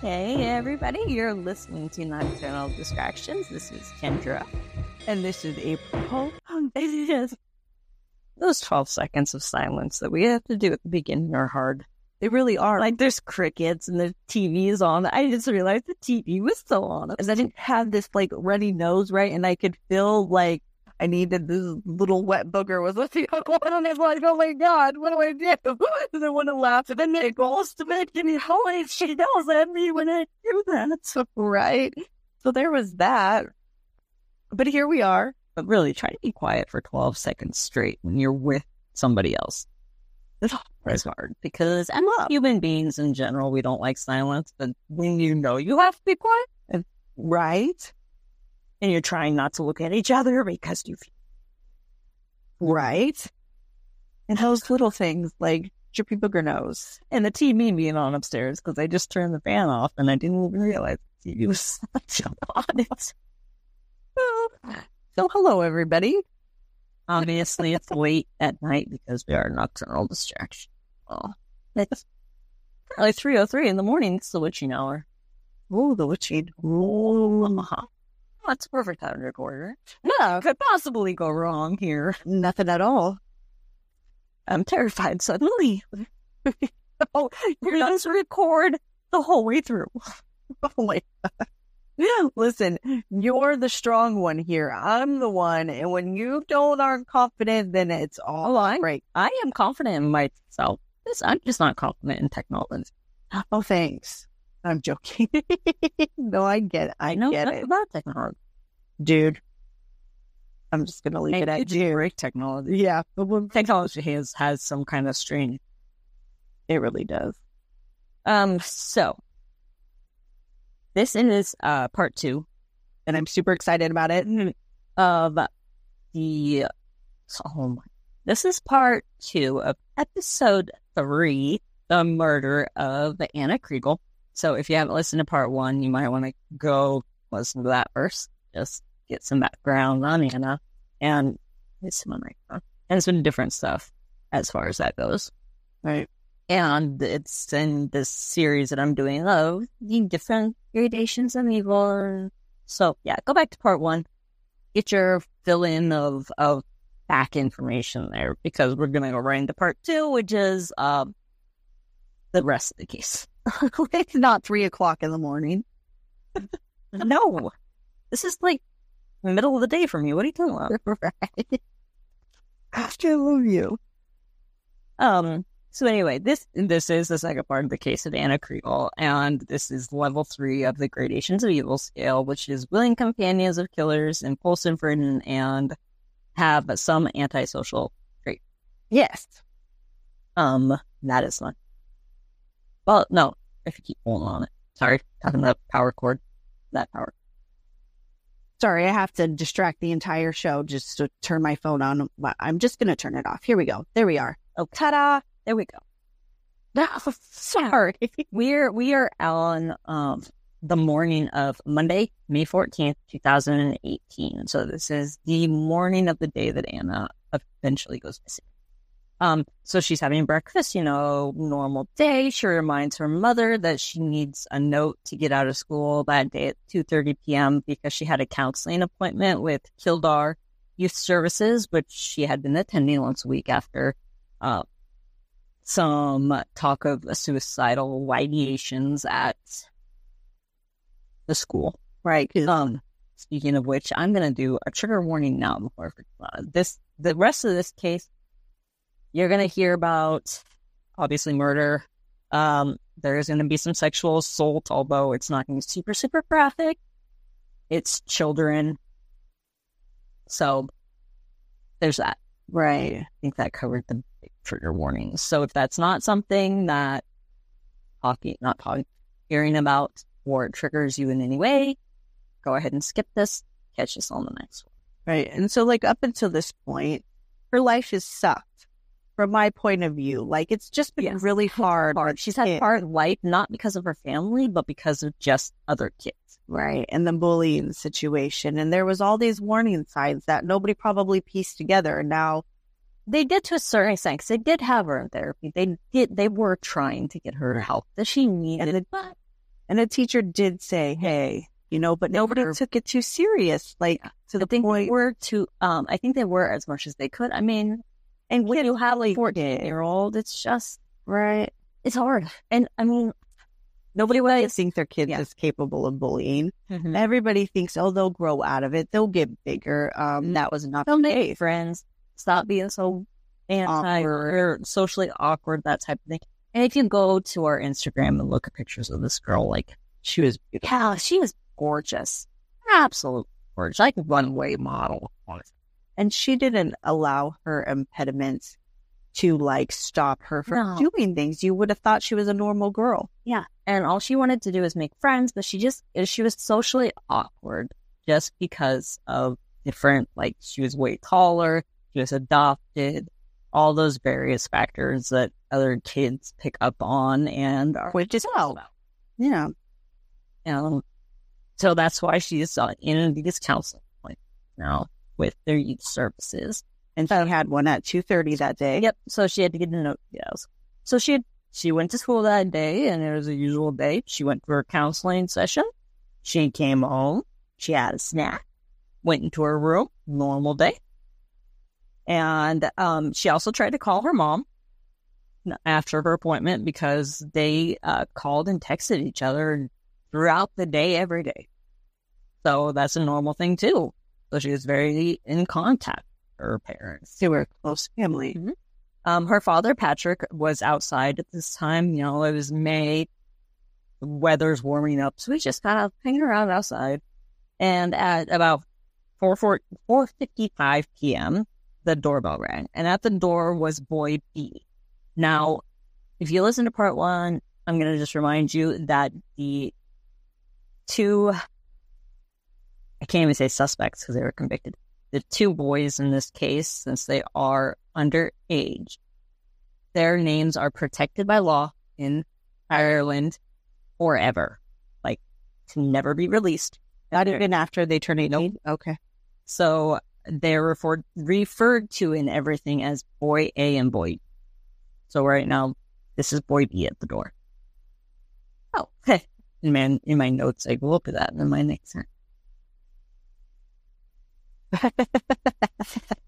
Hey, everybody, you're listening to Nocturnal Distractions. This is Kendra. And this is April. Yes. Those 12 seconds of silence that we have to do at the beginning are hard. They really are. Like, there's crickets and the TV is on. I just realized the TV was still on. because I didn't have this like runny nose, right? And I could feel like I needed this little wet booger was with the other one. And I was like, oh my God, what do I do? And I want to laugh. And then it goes to make me holy she yells at me when I do that. Right. So there was that. But here we are. But really, try to be quiet for 12 seconds straight when you're with somebody else. It's hard because I'm human beings in general. We don't like silence, but when you know you have to be quiet, Right. And you're trying not to look at each other because you Right. And those little things like drippy booger nose. and the TV being on upstairs because I just turned the fan off and I didn't even realize the TV was on. So hello, everybody. Obviously, it's late at night because we are nocturnal distraction. Well, it's o oh three in the morning. It's the witching hour. Oh, the witching. Oh. That's a perfect time to record. No, could possibly go wrong here. Nothing at all. I'm terrified suddenly. oh, you're going to record the whole way through. Oh my God. Listen, you're the strong one here. I'm the one. And when you don't aren't confident, then it's all Oh, I- right. I am confident in myself. I'm just not confident in technology. Oh, thanks. I'm joking. no, I get it. I, know get it. about technology. Dude. I'm just going to leave it at you. great technology. Yeah, but when- Technology has has some kind of strain. it really does. Um, so this is uh part two And I'm super excited about it. of the. Oh my! This is part two of episode three, the murder of Ana Kriegel. So if you haven't listened to part one, you might want to go listen to that first. Just get some background on Ana and it's some microphone and some different stuff as far as that goes. Right. And it's in this series that I'm doing of the different gradations of evil. So yeah, go back to part one. Get your fill in of of back information there because we're gonna go right into part two, which is um the rest of the case. it's not three o'clock in the morning. no. This is like middle of the day for me. What are you talking about? right. Gosh, I love you. Um. So anyway, this this is the second part of the case of Ana Kriegel, and this is level three of the gradations of evil scale, which is willing companions of killers, impulsive ridden, and have some antisocial trait. Yes. Um, that is not. Well, no, if you keep holding on it. Sorry, talking about power cord. That power. Sorry, I have to distract the entire show just to turn my phone on. I'm just going to turn it off. Here we go. There we are. Oh, ta-da! There we go. Oh, sorry. We're we are on um the morning of Monday, May fourteenth, two thousand and eighteen. So this is the morning of the day that Ana eventually goes missing. Um, so she's having breakfast, you know, normal day. She reminds her mother that she needs a note to get out of school that day at two thirty p.m. because she had a counseling appointment with Kildare Youth Services, which she had been attending once a week after uh, some talk of suicidal ideations at the school. Right. Um, speaking of which, I'm going to do a trigger warning now before uh, this. The rest of this case, you're going to hear about obviously murder. Um, there's going to be some sexual assault, although it's not going to be super super graphic. It's children, so there's that. right. I think that covered the trigger warnings. So if that's not something that talking, not talking, hearing about or it triggers you in any way, go ahead and skip this. Catch us on the next one. Right. And so, like, up until this point, her life has sucked from my point of view. Like, it's just been Yes. really hard. Hard. She's had hard life not because of her family, but because of just other kids. Right. And the bullying situation. And there was all these warning signs that nobody probably pieced together. And now, They did to a certain extent because they did have her in therapy. They did. They were trying to get her help that she needed, but And a teacher did say, "Hey, you know," but nobody took it too serious. Like to I the think they point. were to, um, I think they were as much as they could. I mean, And when you have a 14 14 year old, it's just, right? it's hard. And I mean, Nobody would think their kids Yeah. is capable of bullying. mhm. Everybody thinks, oh, they'll grow out of it. They'll get bigger. Um, that was not they'll the make case. friends, stop being so anti or socially awkward, that type of thing. And if you go to our Instagram and look at pictures of this girl, like, She was beautiful. yeah, she was gorgeous. Absolutely gorgeous. Like a runway model. honestly. And she didn't allow her impediments to like stop her from No. doing things. You would have thought she was a normal girl. Yeah. And all she wanted to do is make friends, but she just, she was socially awkward just because of different, like, she was way taller, she was adopted, all those various factors that other kids pick up on and are Which is about. Yeah. Um, so that's why she's uh, in these counseling points now with their youth services. And she had one at 2.30 that day. Yep. So she had to get a note. Yes. So she had, she went to school that day, and it was a usual day. She went for a counseling session. She came home. She had a snack. Went into her room. Normal day. And um, she also tried to call her mom after her appointment because they uh, called and texted each other throughout the day, every day. So that's a normal thing too. So she was very in contact with her parents. They were a close family. Um, her father, Patrick, was outside at this time. You know, it was May. The weather's warming up. So he just kind of hanging around outside. And at about 4, 4, 4.55 p.m., the doorbell rang. And at the door was boy B. Now, if you listen to part one, I'm going to just remind you that the two, I can't even say suspects because they were convicted. The two boys in this case, since they are underage, their names are protected by law in Ireland forever, like to never be released. Not even after they turn 18? Okay. So they're referred referred to in everything as boy A and boy. B. So right now, this is boy B at the door. Oh. In my, in my notes, I will put that in my next one.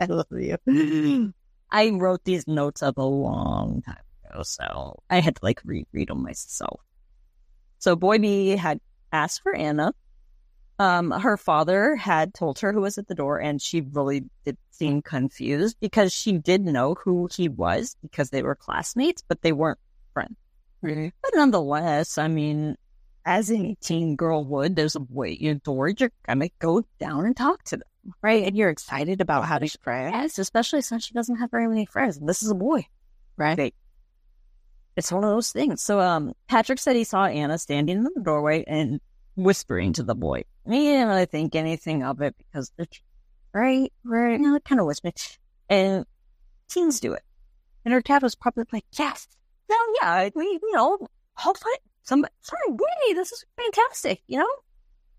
I love you. I wrote these notes up a long time ago, so I had to like reread them myself. So boy B had asked for Ana. Um, her father had told her who was at the door, and she really did seem confused because she did know who he was because they were classmates, but they weren't friends. Really? But nonetheless, I mean, as any teen girl would, there's a boy at your door, you're gonna go down and talk to them. Right. And you're excited about having friends. Yes, especially since she doesn't have very many friends. and This is a boy. Right. It's one of those things. So, um, Patrick said he saw Ana standing in the doorway and whispering to the boy. And he didn't really think anything of it because they're right, right. You know, kind of whispering. And teens do it. And her dad was probably like, "Yes, no, yeah, we, you know, hopefully some, sorry, way, this is fantastic," you know.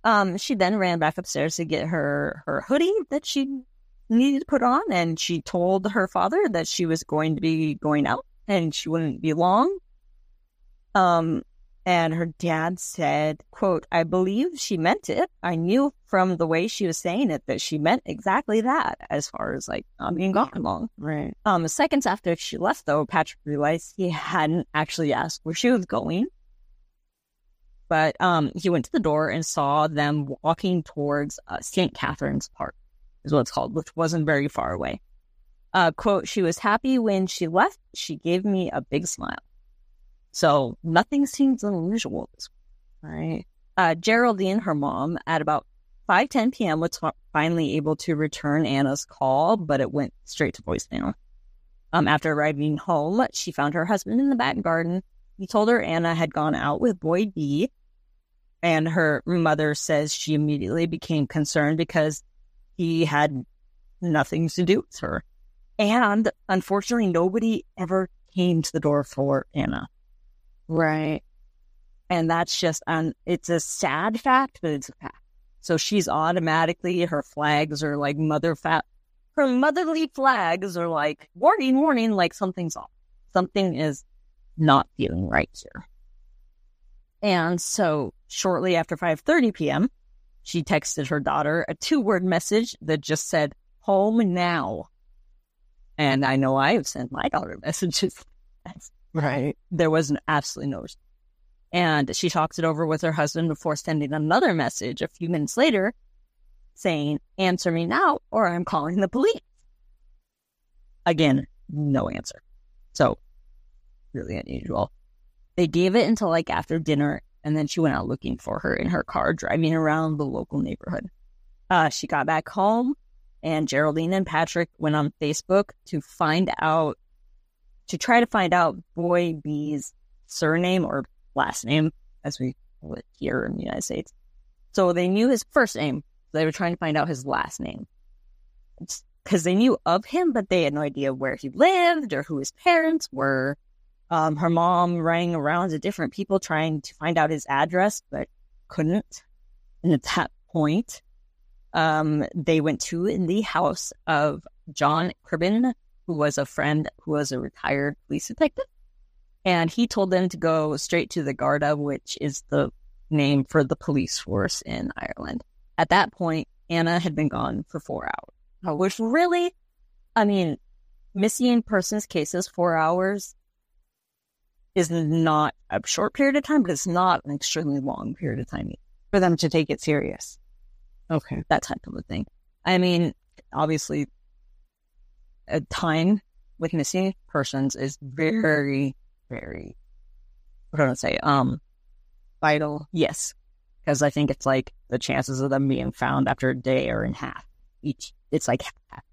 Um, she then ran back upstairs to get her her hoodie that she needed to put on, and she told her father that she was going to be going out and she wouldn't be long. Um, and her dad said, quote, I believe she meant it. I knew from the way she was saying it that she meant exactly that as far as like not being gone long. Right. Um, seconds after she left though, Patrick realized he hadn't actually asked where she was going. But um, he went to the door and saw them walking towards uh, St. Catherine's Park, is what it's called, which wasn't very far away. Uh, quote, she was happy when she left. She gave me a big smile. So nothing seems unusual this Right. uh, Geraldine, her mom, at about 5:10 p.m. was finally able to return Ana's call, but it went straight to voicemail. Um, after arriving home, she found her husband in the back garden. He told her Anna had gone out with boy B, and her mother says she immediately became concerned because he had nothing to do with her. And unfortunately, nobody ever came to the door for Ana. Right. And that's just, um, it's a sad fact, but it's a fact. So she's automatically, her flags are like mother fat, her motherly flags are like, warning, warning, like something's off. Something is not feeling right here. And so shortly after 5:30 p.m., she texted her daughter a two-word message that just said "home now." And I know I have sent my daughter messages. Right. There was an absolutely no response. And she talks it over with her husband before sending another message a few minutes later saying, Answer me now, or I'm calling the police. Again, no answer. So, really unusual. They gave it until like after dinner, and then she went out looking for her in her car, driving around the local neighborhood. Uh, she got back home, and Geraldine and Patrick went on Facebook to find out, to try to find out Boy B's surname or last name, as we call it here in the United States. So they knew his first name. They were trying to find out his last name because they knew of him, but they had no idea where he lived or who his parents were. Um, her mom rang around to different people trying to find out his address, but couldn't. And at that point, um, they went to in the house of John Cribbin, who was a friend who was a retired police detective. And he told them to go straight to the Garda, which is the name for the police force in Ireland. At that point, Ana had been gone for four hours, which really, I mean, missing persons cases, four hours is not a short period of time, but it's not an extremely long period of time For them to take it serious. Okay. That type of a thing. I mean, obviously, a time with missing persons is very, very, what do I say? Um, vital. Yes. Because I think it's like the chances of them being found after a day are in half each. It's like half.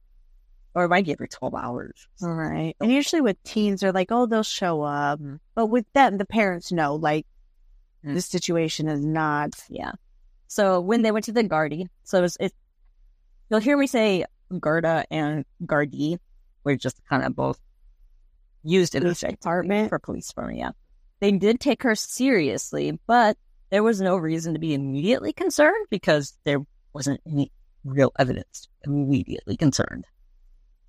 Or it might be every 12 hours. All right. And usually with teens, they're like, oh, they'll show up. Mm. But with them, the parents know, like, mm. this situation is not. Yeah. So when they went to the Gardaí, so it's, it, you'll hear me say Garda and Gardaí, we're just kind of both used in the department for police department. Yeah. They did take her seriously, but there was no reason to be immediately concerned because there wasn't any real evidence immediately concerned.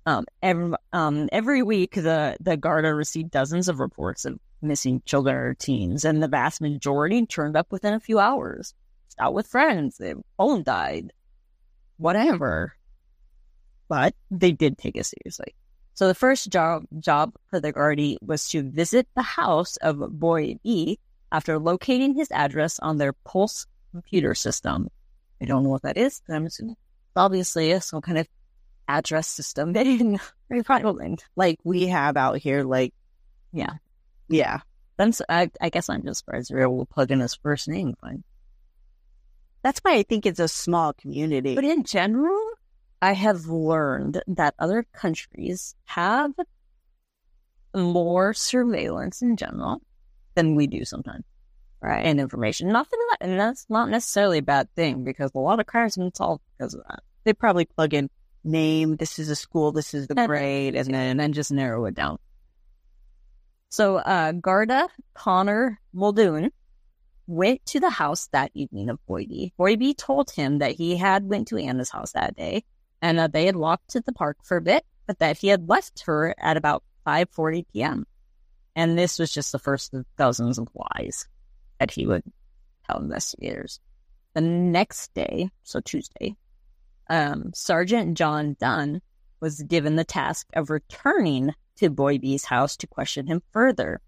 Um, every, um, every week, the, the Garda received dozens of reports of missing children or teens, and the vast majority turned up within a few hours. Out with friends, their phone died, whatever. But they did take it seriously. So the first job job for the Gardaí was to visit the house of Boy B after locating his address on their Pulse computer system. I don't know what that is, but I'm assuming obviously some kind of address system in Ireland, like we have out here. Like, yeah, yeah. Then I, I guess I'm just surprised we're able to plug in his first name. Fine. That's why I think it's a small community. But in general, I have learned that other countries have more surveillance in general than we do sometimes. Right. And information. Nothing that, and that's not necessarily a bad thing because a lot of crimes have been solved because of that. They probably plug in name, this is a school, this is the grade, and then, and then just narrow it down. So, uh, Garda Connor Muldoon went to the house that evening of Boy B. Boybe told him that he had went to Ana's house that day and that they had walked to the park for a bit, but that he had left her at about 5.40 p.m. And this was just the first of dozens of lies that he would tell investigators. The next day, so Tuesday, um, Sergeant John Dunn was given the task of returning to Boy B's house to question him further.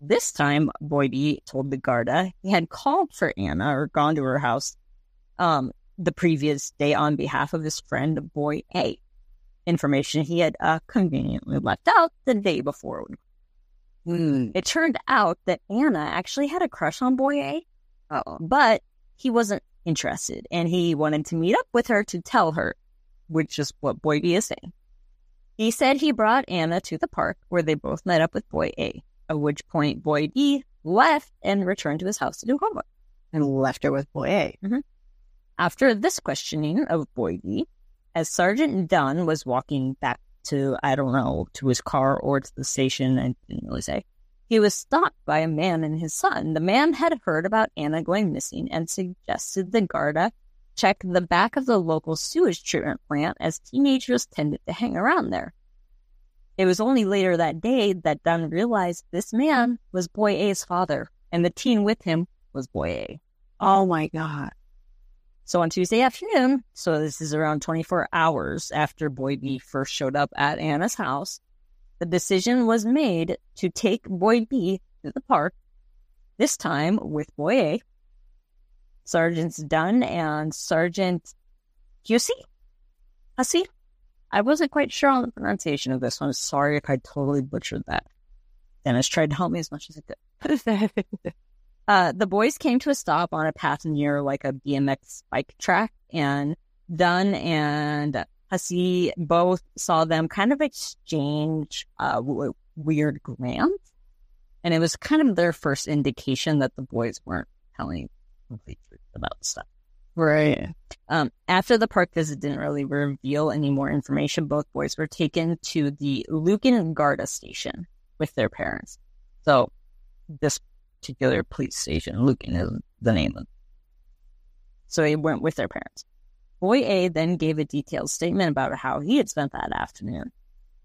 This time, Boy B told the Garda he had called for Ana or gone to her house um, the previous day on behalf of his friend, Boy A. Information he had uh, conveniently left out the day before. Mm. It turned out that Ana actually had a crush on Boy A, Uh-oh. but he wasn't interested and he wanted to meet up with her to tell her, which is what Boy B is saying. He said he brought Ana to the park where they both met up with Boy A, at which point Boy B left and returned to his house to do homework. And left her with Boy A. Mm-hmm. After this questioning of Boy B, as Sergeant Dunn was walking back to, I don't know, to his car or to the station, I didn't really say, he was stopped by a man and his son. The man had heard about Ana going missing and suggested the Garda check the back of the local sewage treatment plant as teenagers tended to hang around there. It was only later that day that Dunn realized this man was Boy A's father, and the teen with him was Boy A. Oh my God. So on Tuesday afternoon, so this is around 24 hours after Boy B first showed up at Ana's house, the decision was made to take Boy B to the park, this time with Boy A. Sergeants Dunn and Sergeant Hussey? Hussey? I wasn't quite sure on the pronunciation of this one. Sorry if I totally butchered that. Dennis tried to help me as much as he could. uh, the boys came to a stop on a path near like a BMX bike track, and Dunn and Hussey both saw them kind of exchange uh, w- weird grants. And it was kind of their first indication that the boys weren't telling complete truth about stuff. Right. Um, after the park visit didn't really reveal any more information, both boys were taken to the Lucan Garda station with their parents. So this particular police station, Lucan is the name of it. So he went with their parents. Boy A then gave a detailed statement about how he had spent that afternoon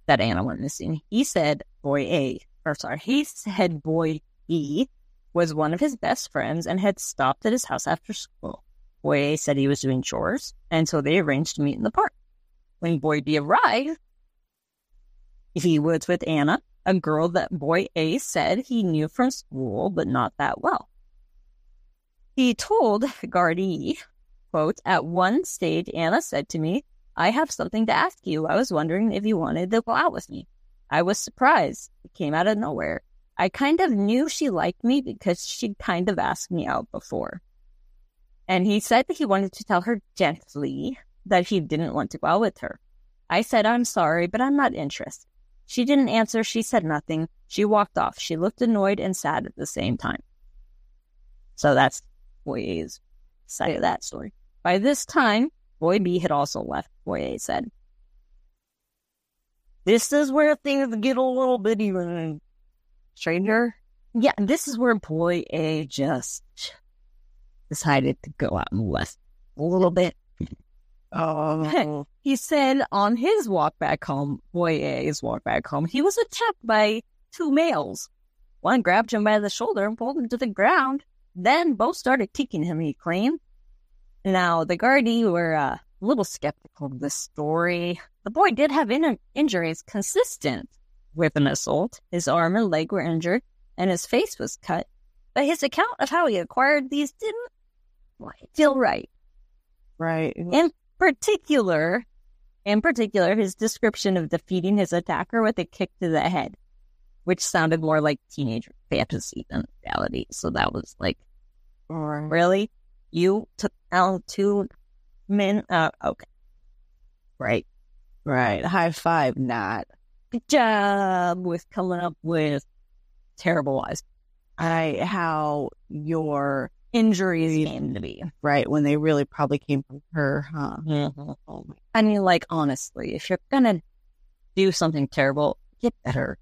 that Ana went missing. He said boy A, or sorry, he said boy B was one of his best friends and had stopped at his house after school. Boy A said he was doing chores, and so they arranged to meet in the park. When Boy B arrived, he was with Ana, a girl that Boy A said he knew from school, but not that well. He told Gardaí, quote, at one stage, Ana said to me, I have something to ask you. I was wondering if you wanted to go out with me. I was surprised. It came out of nowhere. I kind of knew she liked me because she'd kind of asked me out before. And he said that he wanted to tell her gently that he didn't want to go out with her. I said, I'm sorry, but I'm not interested. She didn't answer. She said nothing. She walked off. She looked annoyed and sad at the same time. So that's Boy A's side of that story. By this time, Boy B had also left, Boy A said. This is where things get a little bit even stranger. Yeah, this is where Boy A just decided to go out and molest a little bit. Oh. He said on his walk back home, Boy A's walk back home, he was attacked by two males. One grabbed him by the shoulder and pulled him to the ground. Then both started kicking him, he claimed. Now, the Gardaí were uh, a little skeptical of this story. The boy did have in- injuries consistent with an assault. His arm and leg were injured, and his face was cut. But his account of how he acquired these didn't feel right. Right. In particular, in particular, his description of defeating his attacker with a kick to the head, which sounded more like teenage fantasy than reality. So that was like, Right. really? You took down two men? Uh, okay. Right. Right. High five, not. Good job with coming up with terrible lies. I how your Injuries came to be. right when they really probably came from her, huh? Mm-hmm. Oh my. I mean, like, honestly, if you're gonna do something terrible, get better.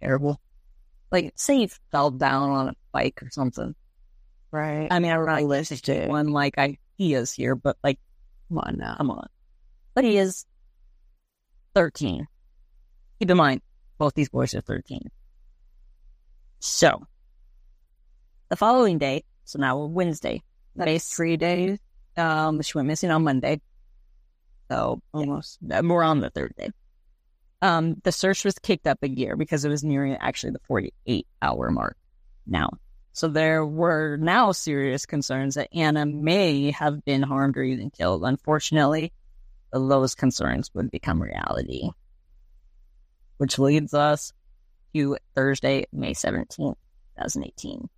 Terrible. Like, say you fell down on a bike or something. Right. I mean, I'm not Realistic. one like I he is here, but like, Come on now. come on. But he is 13. Keep in mind, both these boys are 13. So, the following day, so now we're Wednesday. That's three days Um, she went missing on Monday. So, almost. uh, more on the third day. Um, the search was kicked up a gear because it was nearing actually the 48 hour mark now. So there were now serious concerns that Ana may have been harmed or even killed. Unfortunately, those concerns would become reality. Which leads us to Thursday, May 17th, 2018.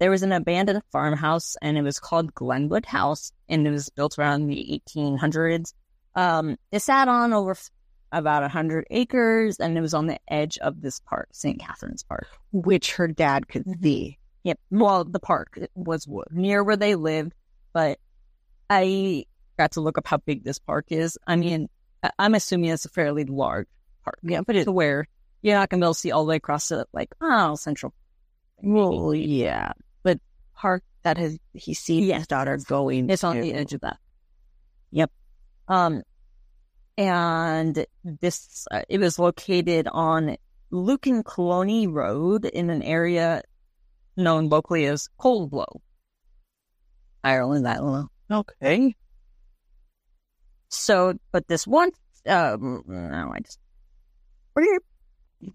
There was an abandoned farmhouse and it was called Glenwood House and it was built around the 1800s. Um, it sat on over about 100 acres and it was on the edge of this park, St. Catherine's Park. Which her dad could see. Yep. Well, the park was near where they lived, but I got to look up how big this park is. I mean, I'm assuming it's a fairly large park. Yeah, but it To where you're not going to be able to see all the way across the, like, oh, central. well, yeah. But park that has he seen Yes. his daughter going. It's on the edge of that. Yep. Um, and this, uh, it was located on Lucan Colony Road in an area known locally as Cold Blow. Ireland. I don't know. Okay. So, but this one, um, no, I just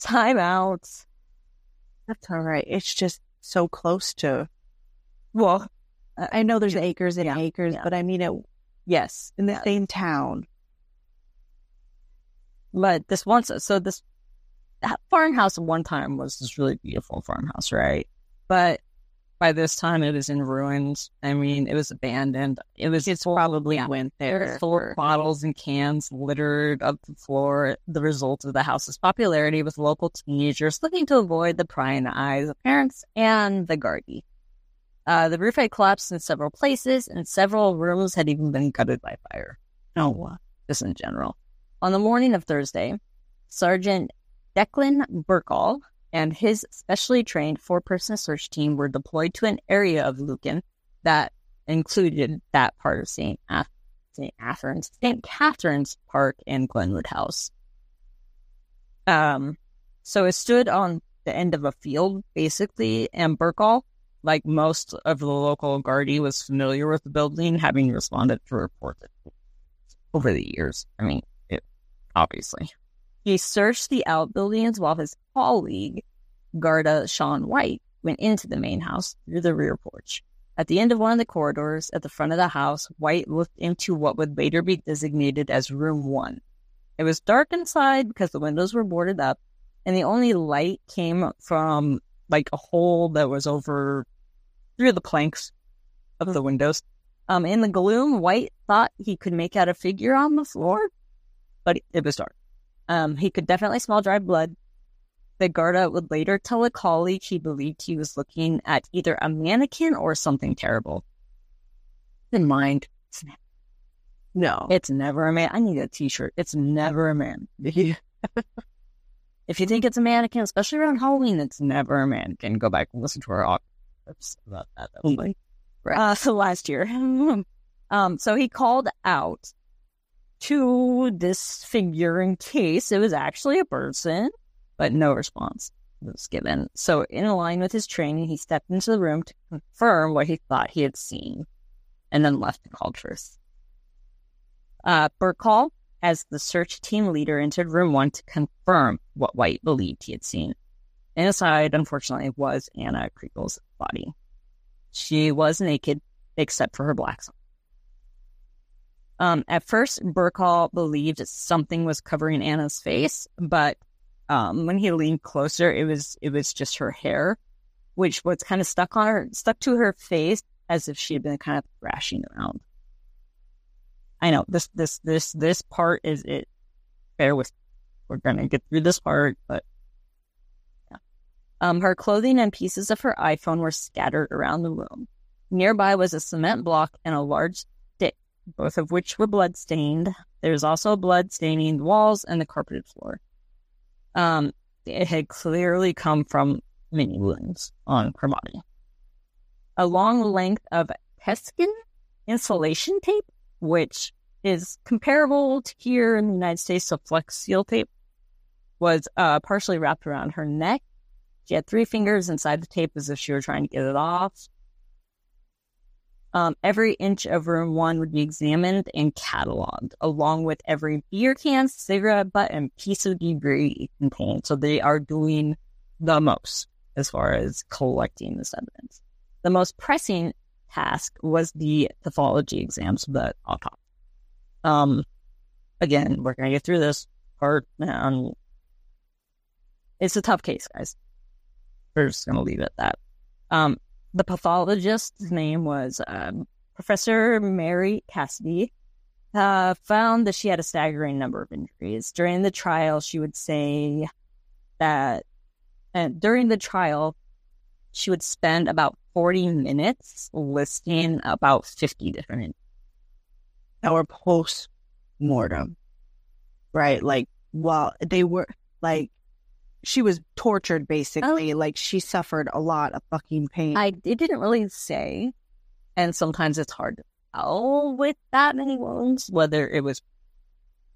time out. That's all right. It's just so close to. Well, I know there's acres and Yeah, acres, yeah. but I mean it Yes, in the same town. but this one, so this that farmhouse at one time was this really beautiful farmhouse, right? But by this time, it was in ruins. I mean, it was abandoned. It was it's probably yeah. went There there. were full for- bottles and cans littered up the floor, the result of the house's popularity with local teenagers looking to avoid the prying eyes of parents and the Gardaí. Uh, the roof had collapsed in several places, and several rooms had even been gutted by fire, No. just in general. On the morning of Thursday, Sergeant Declan Burkall and his specially trained four person search team were deployed to an area of Lucan that included that part of St. Ath- St. St. Catherine's Park and Glenwood House. Um, so it stood on the end of a field, basically, and Burkall, like most of the local Gardaí, was familiar with the building, having responded to reports over the years. I mean, it, obviously. He searched the outbuildings while his colleague, Garda Sean White, went into the main house through the rear porch. At the end of one of the corridors at the front of the house, White looked into what would later be designated as room one. It was dark inside because the windows were boarded up, and the only light came from like a hole that was over through the planks of the windows. Um, in the gloom, White thought he could make out a figure on the floor, but it was dark. Um, he could definitely smell dry blood. The Garda would later tell a colleague he believed he was looking at either a mannequin or something terrible. In mind, No. it's never a man. I need a T-shirt. It's never a man. If you think it's a mannequin, especially around Halloween, it's never a mannequin. Go back and listen to our episode about that. That was like uh, so last year. um, so he called out to this figure in case it was actually a person, but no response was given. So, in line with his training, he stepped into the room to confirm what he thought he had seen, and then left and called first. Uh, Burkall, as the search team leader, entered room one to confirm what White believed he had seen. Inside, unfortunately, was Ana Kriegel's body. She was naked, except for her black sock. Um, at first, Burkall believed something was covering Ana's face, but um, when he leaned closer, it was it was just her hair, which was kind of stuck on her, stuck to her face, as if she had been kind of thrashing around. I know this this this this part is it. Bear with, we're gonna get through this part, but yeah. Um, her clothing and pieces of her iPhone were scattered around the room. Nearby was a cement block and a large stick, both of which were blood-stained. There was also blood staining the walls and the carpeted floor. Um, it had clearly come from many wounds on her body. A long length of peskin insulation tape, which is comparable to here in the United States to Flex Seal tape, was uh, partially wrapped around her neck. She had three fingers inside the tape as if she were trying to get it off. Um, every inch of room one would be examined and cataloged, along with every beer can, cigarette butt, and piece of debris contained. So they are doing the most as far as collecting this evidence. The most pressing task was the pathology exams, the autopsy. Um, again, we're gonna get through this part, and it's a tough case, guys. We're just gonna leave it at that. Um, the pathologist's name was um, Professor Mary Cassidy. Uh, found that she had a staggering number of injuries during the trial. She would say that, and during the trial, she would spend about forty minutes listing about fifty different. injuries. Our post mortem. Right? Like while they were like she was tortured basically. Oh. Like she suffered a lot of fucking pain. I it didn't really say, and sometimes it's hard to tell with that many wounds whether it was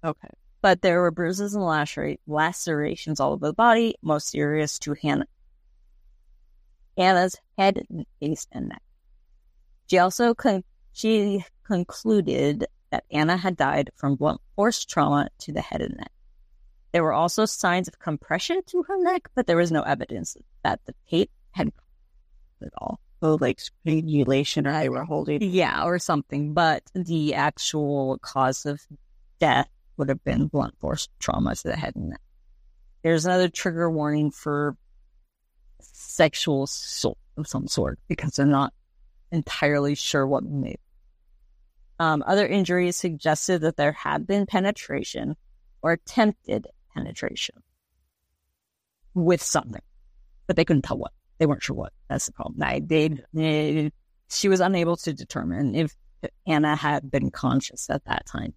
okay. but there were bruises and lacera- lacerations all over the body, most serious to Hannah. Ana's head, and face, and neck. She also con- she concluded that Ana had died from blunt force trauma to the head and neck. There were also signs of compression to her neck, but there was no evidence that the tape had at all. Oh, like strangulation or they were holding. Yeah, or something. But the actual cause of death would have been blunt force trauma to the head and neck. There's another trigger warning for sexual assault of some sort because they're not entirely sure what made. Um, other injuries suggested that there had been penetration or attempted penetration with something, but they couldn't tell what. They weren't sure what. That's the problem. I, they, they, she was unable to determine if Ana had been conscious at that time.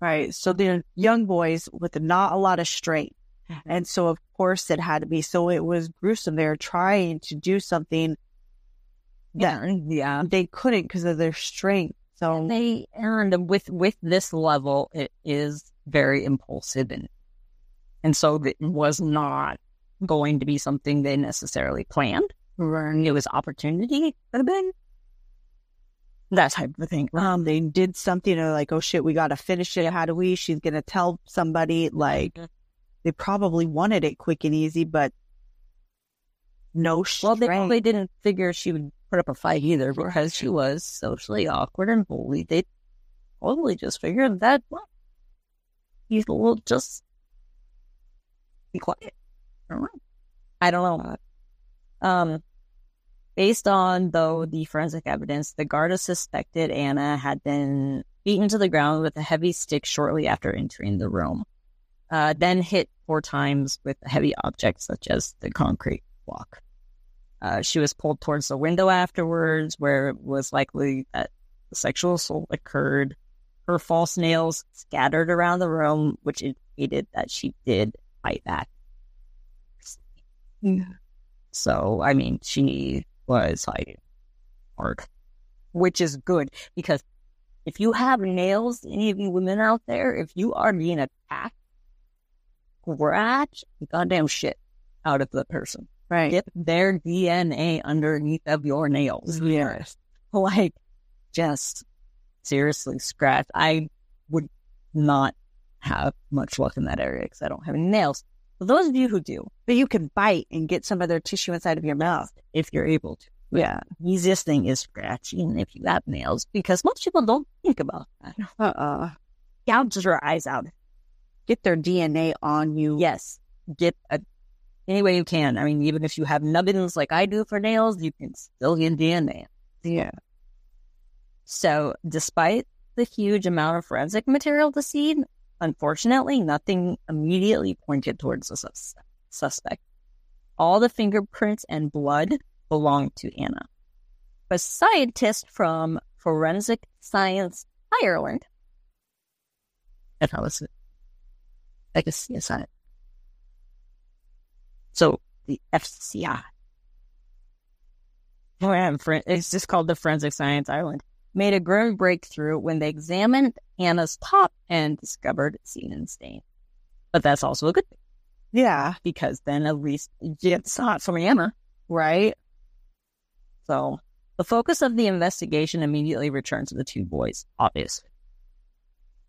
Right. So they're young boys with not a lot of strength. Mm-hmm. And so, of course, it had to be. So it was gruesome. They were trying to do something that Yeah, yeah. they couldn't because of their strength. So, They and with with this level, it is very impulsive and and so it was not going to be something they necessarily planned. It was opportunity could have been that type of thing. um, they did something or like, oh shit, we got to finish it. How do we? She's going to tell somebody. Like, Mhm. They probably wanted it quick and easy, but no Well, strength. they probably didn't figure she would put up a fight either because she was socially awkward and bullied. They probably just figured that, well, you will just be quiet. I don't know. I don't know. Um, based on, though, the forensic evidence, the Garda suspected Ana had been beaten to the ground with a heavy stick shortly after entering the room, uh, then hit four times with a heavy object such as the concrete block. Uh, she was pulled towards the window afterwards, where it was likely that the sexual assault occurred. Her false nails scattered around the room, which indicated that she did fight back. So, I mean, she was fighting hard, which is good because if you have nails, any of you women out there, if you are being attacked, scratch the goddamn shit out of the person right. get their DNA underneath of your nails. Yes. Like, just seriously scratch. I would not have much luck in that area because I don't have any nails. For those of you who do, But you can bite and get some of their tissue inside of your mouth. if you're able to, Yeah. easiest thing is scratching if you have nails because most people don't think about that. Uh-uh. Gouge your eyes out. Get their DNA on you. Yes, get a, any way you can. I mean, even if you have nubbins like I do for nails, you can still get DNA. Yeah. So, despite the huge amount of forensic material to see, unfortunately, nothing immediately pointed towards the sus- suspect. All the fingerprints and blood belonged to Ana. A scientist from Forensic Science Ireland, if I was, I guess, CSI. So, the FCI. Oh, yeah, It's just called the Forensic Science Ireland made a grim breakthrough when they examined Ana's top and discovered semen stain. But that's also a good thing Yeah. because then at least it's not from Ana, right? So the focus of the investigation immediately returns to the two boys, obviously.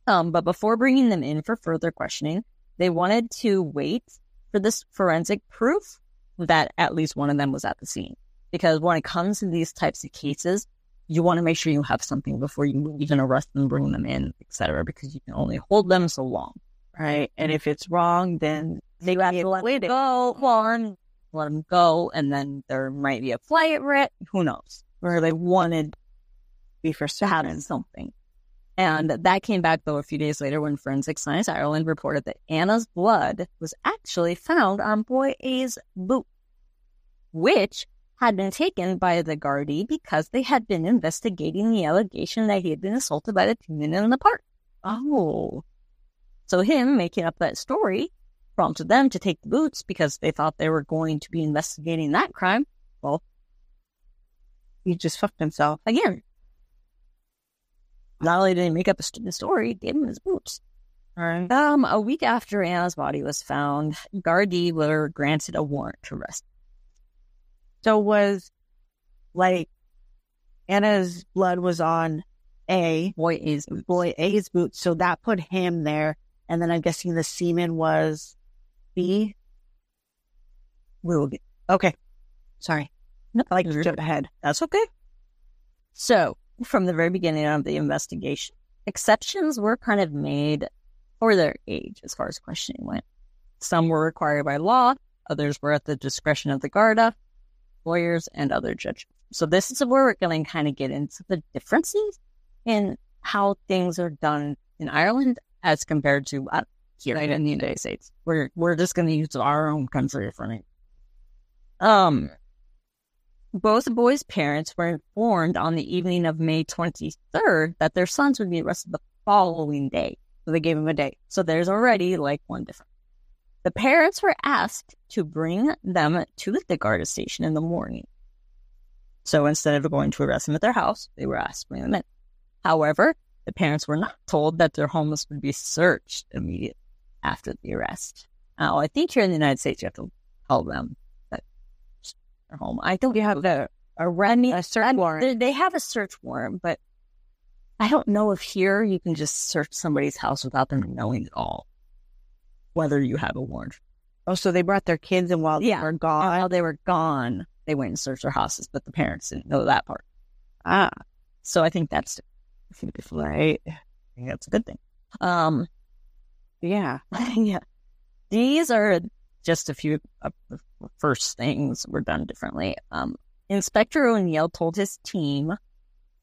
Um, but before bringing them in for further questioning, they wanted to wait for this forensic proof that at least one of them was at the scene. Because when it comes to these types of cases, you want to make sure you have something before you even arrest them, bring them in, etc. Because you can only hold them so long. Right. And if it's wrong, then they have to let it. go, one, let them go, and then there might be a flight risk. Who knows? Where they wanted to be for to have certain. something. And that came back though a few days later when Forensic Science Ireland reported that Ana's blood was actually found on Boy A's boot, which had been taken by the Gardaí because they had been investigating the allegation that he had been assaulted by the two men in the park. Oh. So him making up that story prompted them to take the boots because they thought they were going to be investigating that crime. Well, He just fucked himself. again, not only did he make up a story, he gave him his boots. Right. Um, a week after Ana's body was found, Gardaí were granted a warrant to arrest. So was like Ana's blood was on A, Boy is boy A's boots, so that put him there. And then I'm guessing the semen was B. we will get Okay, sorry, no, I like you're- jumped ahead. That's okay. So, from the very beginning of the investigation, exceptions were kind of made for their age as far as questioning went. Some were required by law, others were at the discretion of the Garda, lawyers, and other judges. So, this is where we're going to kind of get into the differences in how things are done in Ireland as compared to uh, here in the United States. We're we're just going to use our own country for it. Um, both boys' parents were informed on the evening of May 23rd that their sons would be arrested the following day. So they gave him a day. So there's already like one difference. The parents were asked to bring them to the Garda station in the morning. So instead of going to arrest them at their house, they were asked to bring them in. However, the parents were not told that their homes would be searched immediately after the arrest. Now, I think here in the United States, you have to tell them their home. I don't You have the a running a search warrant. they, they have a search warrant, but I don't know if here you can just search somebody's house without them knowing at all whether you have a warrant. Oh, so they brought their kids and while Yeah. they were gone. While they were gone, they went and searched their houses, but the parents didn't know that part. Ah, So I think that's right. I think that's a good thing. Um, Yeah. yeah, these are just a few of the first things were done differently. Um, Inspector O'Neill told his team,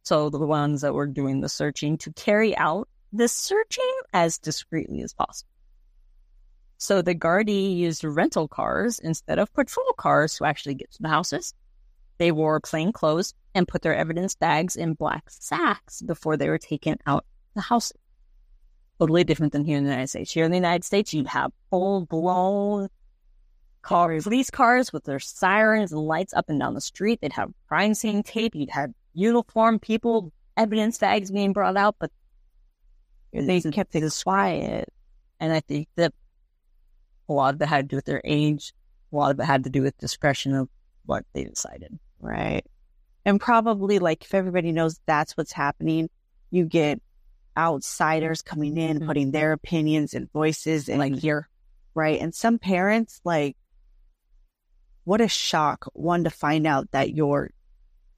so the ones that were doing the searching, to carry out the searching as discreetly as possible. So the Gardaí used rental cars instead of patrol cars to actually get to the houses. They wore plain clothes and put their evidence bags in black sacks before they were taken out the houses totally different than here in the United States. Here in the United States, you have full blown car, police cars with their sirens and lights up and down the street. They'd have crime scene tape. You'd have uniformed people, evidence bags being brought out, but They kept things quiet. and I think that a lot of it had to do with their age. A lot of it had to do with discretion of what they decided. Right. And probably like if everybody knows that's what's happening, you get outsiders coming in, Mhm. putting their opinions and voices and Like here, right. And some parents like what a shock one to find out that your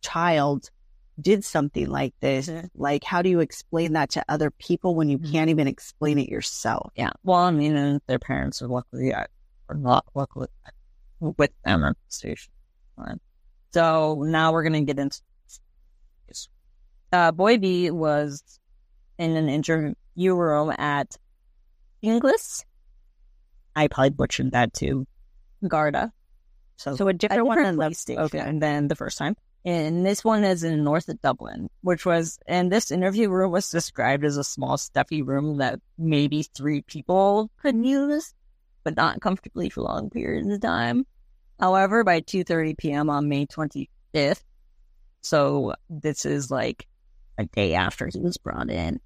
child did something like this. Mhm. Like how do you explain that to other people when you Mhm. can't even explain it yourself? Yeah. Well, I mean, and their parents are luckily at, or not luckily with them at the station. So now we're going to get into. Uh, Boy B was in an interview room at Finglas. I probably butchered that too. Garda. So, So a different, one than the police station than the first time. And this one is in north of Dublin, which was, and this interview room was described as a small, stuffy room that maybe three people could use, but not comfortably for long periods of time. However, by 2.30 p.m. on May 25th, so this is like a day after he was brought in,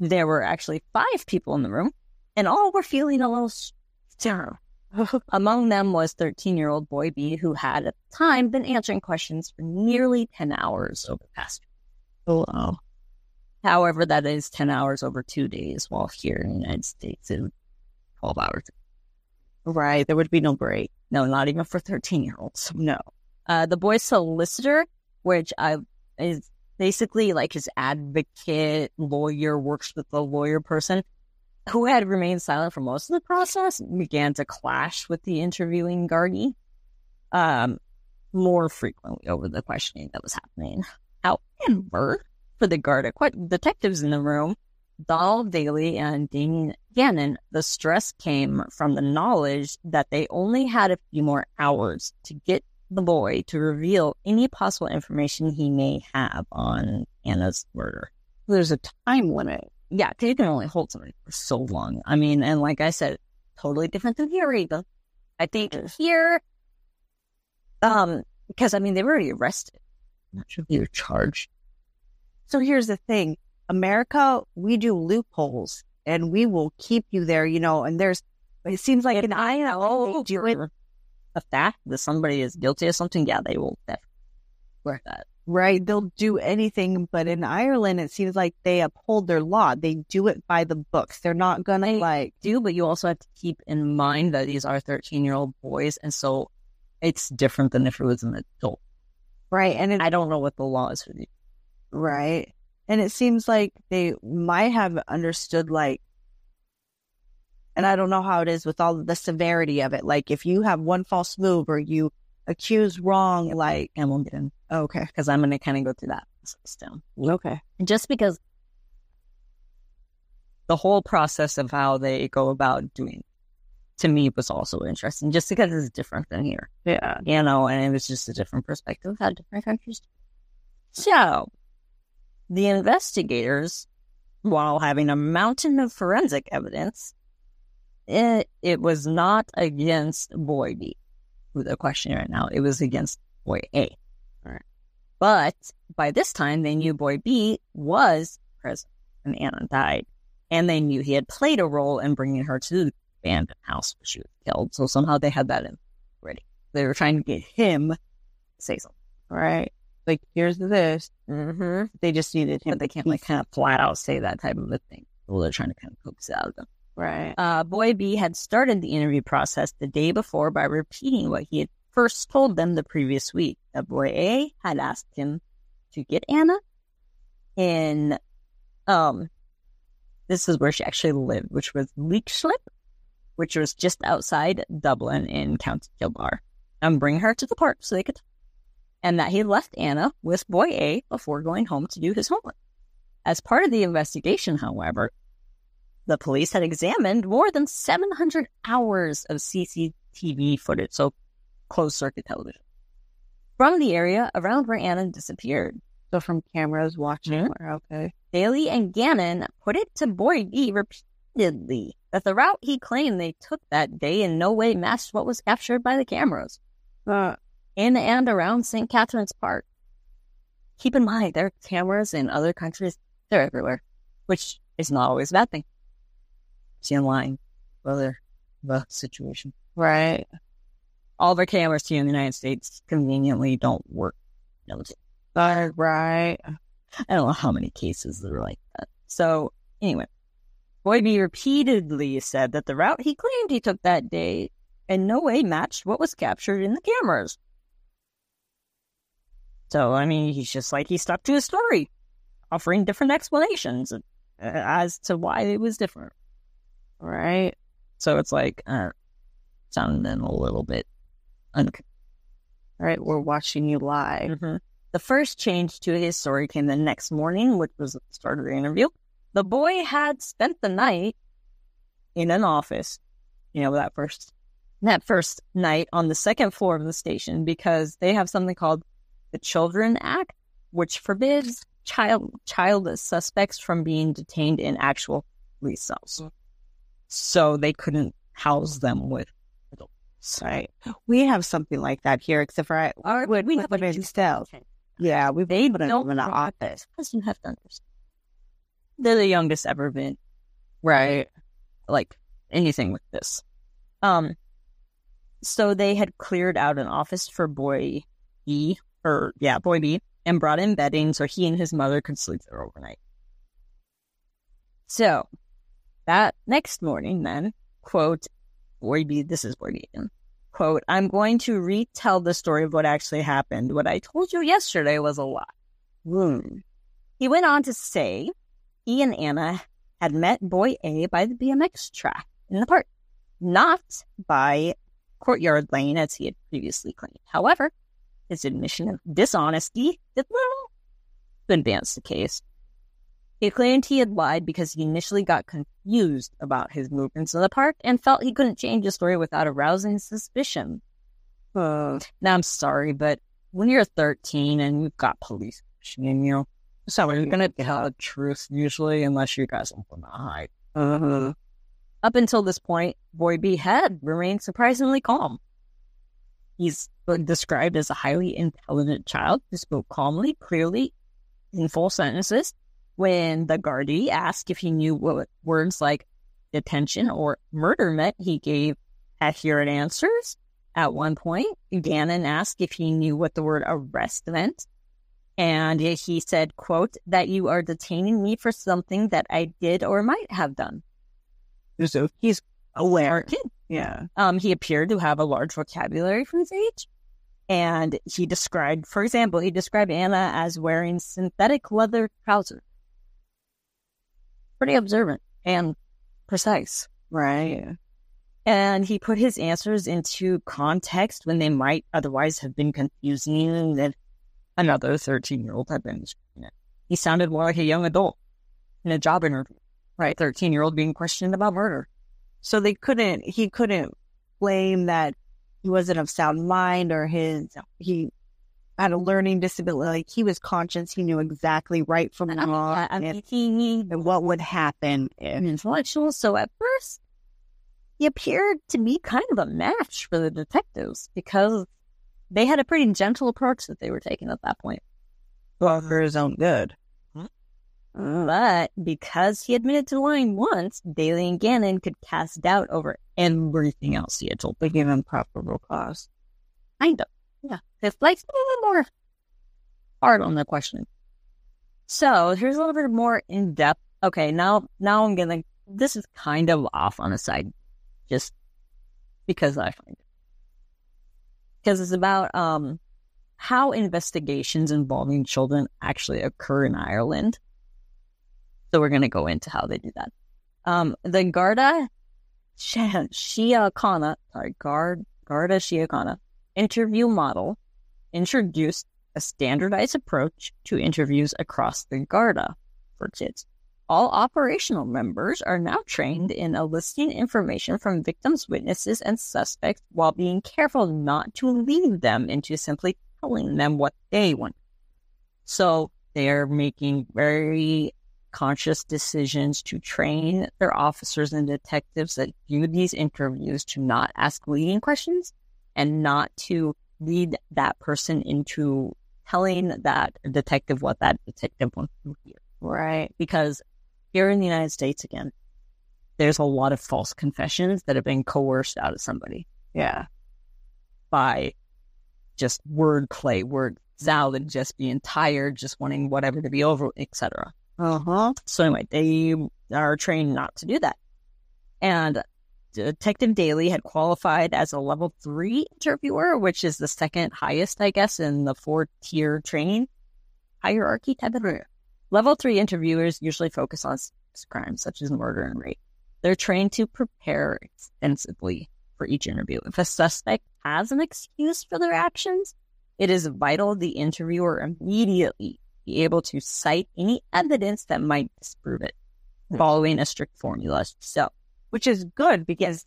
there were actually five people in the room, and all were feeling a little stir. Among them was 13 year old Boy B, who had at the time been answering questions for nearly 10 hours over the past. Oh, wow. However, that is 10 hours over two days, while here in the United States, it 12 hours. Right. There would be no break. No, not even for 13 year olds. No. Uh, the boy's solicitor, which I is basically like his advocate, lawyer, works with the lawyer person, who had remained silent for most of the process, began to clash with the interviewing Gardaí um, more frequently over the questioning that was happening. However, for the que- detectives in the room, Donald Daly and Damien Gannon, the stress came from the knowledge that they only had a few more hours to get the boy to reveal any possible information he may have on Ana's murder. There's a time limit. Yeah, you can only hold somebody for so long. I mean, and like I said, totally different than here either. I think here, um, because I mean, they were already arrested. I'm not sure if they were charged. So here's the thing. America, we do loopholes and we will keep you there, you know, and there's, it seems like an I know a fact that somebody is guilty of something, yeah, they will definitely work that. Right? They'll do anything, but in Ireland, it seems like they uphold their law. They do it by the books. They're not gonna They like, do, but you also have to keep in mind that these are 13 year old boys. And so it's different than if it was an adult. right? And it, I don't know what the law is for these. right? And it seems like they might have understood like, and I don't know how it is with all the severity of it. Like if you have one false move or you accuse wrong, like, And we'll get in okay, because I'm going to kind of go through that system. okay, Just because the whole process of how they go about doing to me was also interesting, just because it's different than here. yeah, you know, and it was just a different perspective how different countries. do. So, the investigators, while having a mountain of forensic evidence, it, it was not against boy B, who they're questioning right now. It was against boy A. Right. But by this time, they knew boy B was present when Ana died, and they knew he had played a role in bringing her to the abandoned house where she was killed. So somehow they had that in already. They were trying to get him to say something. right. Like here's this. Mm-hmm. They just needed him. But they can't like kind of flat out say that type of a thing. Well, they're trying to kind of coax it out of them. Right. Uh, Boy B had started the interview process the day before by repeating what he had first told them the previous week. That Boy A had asked him to get Ana in, um, this is where she actually lived, which was Leixlip, which was just outside Dublin in County Kildare, and bring her to the park so they could. And that he left Ana with Boy A before going home to do his homework. As part of the investigation, however, the police had examined more than 700 hours of CCTV footage, so closed circuit television, from the area around where Ana disappeared. So from cameras watching. Mhm. her, Okay. Daly and Gannon put it to Boy B repeatedly that the route he claimed they took that day in no way matched what was captured by the cameras Uh, in and around St. Catherine's Park. Keep in mind, there are cameras in other countries, they're everywhere, which is not always a bad thing. In line, whether the situation. right. All our cameras here in the United States conveniently don't work. Uh, right. I don't know how many cases there are like that. So anyway, Boy repeatedly said that the route he claimed he took that day in no way matched what was captured in the cameras. So I mean, he's just like he stuck to his story, offering different explanations as to why it was different. Right. So it's like uh, sounding a little bit un- Right. We're watching you live. Mhm. The first change to his story came the next morning, which was the start of the interview. The boy had spent the night in an office, you know, that first that first night on the second floor of the station because they have something called the Children Act, which forbids child child suspects from being detained in actual police cells. So they couldn't house them with adults. Right. We have something like that here, except for I would we put have in cells. Yeah, we They put them in an office. Because you have to understand. They're the youngest ever been, Right. like anything with this. Um, so they had cleared out an office for boy B, or yeah, boy B, and brought in bedding so he and his mother could sleep there overnight. So that next morning, then, quote, boy B, this is B. Quote, I'm going to retell the story of what actually happened. What I told you yesterday was a lie. Hmm. He went on to say he and Ana had met boy A by the BMX track in the park, not by Courtyard Lane as he had previously claimed. However, his admission of dishonesty did little to advance the case. He claimed he had lied because he initially got confused about his movements in the park and felt he couldn't change his story without arousing suspicion. Uh, Now, I'm sorry, but when you're 13 and you've got police questioning you, so you're gonna tell the truth usually, unless you got something to hide. uh, Up until this point, Boy B had remained surprisingly calm. He's described as a highly intelligent child who spoke calmly, clearly, in full sentences. When the Gardaí asked if he knew what words like detention or murder meant, he gave accurate answers. At one point, Gannon asked if he knew what the word arrest meant. And he said, quote, that you are detaining me for something that I did or might have done. So he's aware. Yeah. Um, he appeared to have a large vocabulary for his age. And he described, for example, he described Ana as wearing synthetic leather trousers. Pretty observant and precise. Right. And he put his answers into context when they might otherwise have been confusing that another 13 year old had been. He sounded more like a young adult in a job interview. Right. 13 year old being questioned about murder. So they couldn't, he couldn't claim that he wasn't of sound mind or his, he had a learning disability. Like he was conscious. He knew exactly right from um, I mean, wrong I mean, and, he and what would happen if. intellectual. So at first, he appeared to be kind of a match for the detectives because they had a pretty gentle approach that they were taking at that point. Well, for his own good. Hmm? But because he admitted to lying once, Daly and Gannon could cast doubt over everything else he had told. They gave him probable cause. Kind of. Yeah. It's like a little more hard on the question. So here's a little bit more in depth. Okay, now now I'm gonna this is kind of off on a side just because I find it. Because it's about um how investigations involving children actually occur in Ireland. So we're gonna go into how they do that. Um the Garda Síochána, sorry, Guard Garda Síochána interview model introduced a standardized approach to interviews across the Garda for kids. All operational members are now trained in eliciting information from victims, witnesses, and suspects while being careful not to lead them into simply telling them what they want. So they are making very conscious decisions to train their officers and detectives that do these interviews to not ask leading questions and not to lead that person into telling that detective what that detective wants to hear. Right. Because here in the United States, again, there's a lot of false confessions that have been coerced out of somebody Yeah. by just word play, word salad, just being tired, just wanting whatever to be over, etc. Uh huh. So anyway, they are trained not to do that. And Uh, Detective Daly had qualified as a level three interviewer, which is the second highest, I guess, in the four tier training hierarchy type of Level three interviewers usually focus on crimes such as murder and rape. They're trained to prepare extensively for each interview. If a suspect has an excuse for their actions, it is vital the interviewer immediately be able to cite any evidence that might disprove it, hmm. following a strict formula. So, Which is good because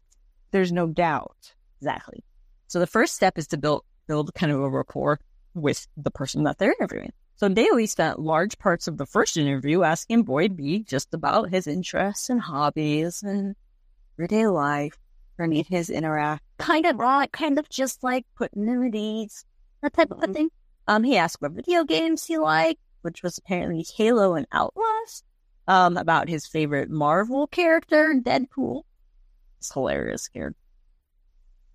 there's no doubt. exactly. So the first step is to build build kind of a rapport with the person that they're interviewing. So Daly spent large parts of the first interview asking Boy B just about his interests and hobbies and everyday life. Learning his interact. Kind of raw, kind of just like putting him at ease, that type of a thing. Um, he asked what video games he liked, which was apparently Halo and Outlaws. Um, about his favorite Marvel character, Deadpool. It's hilarious character.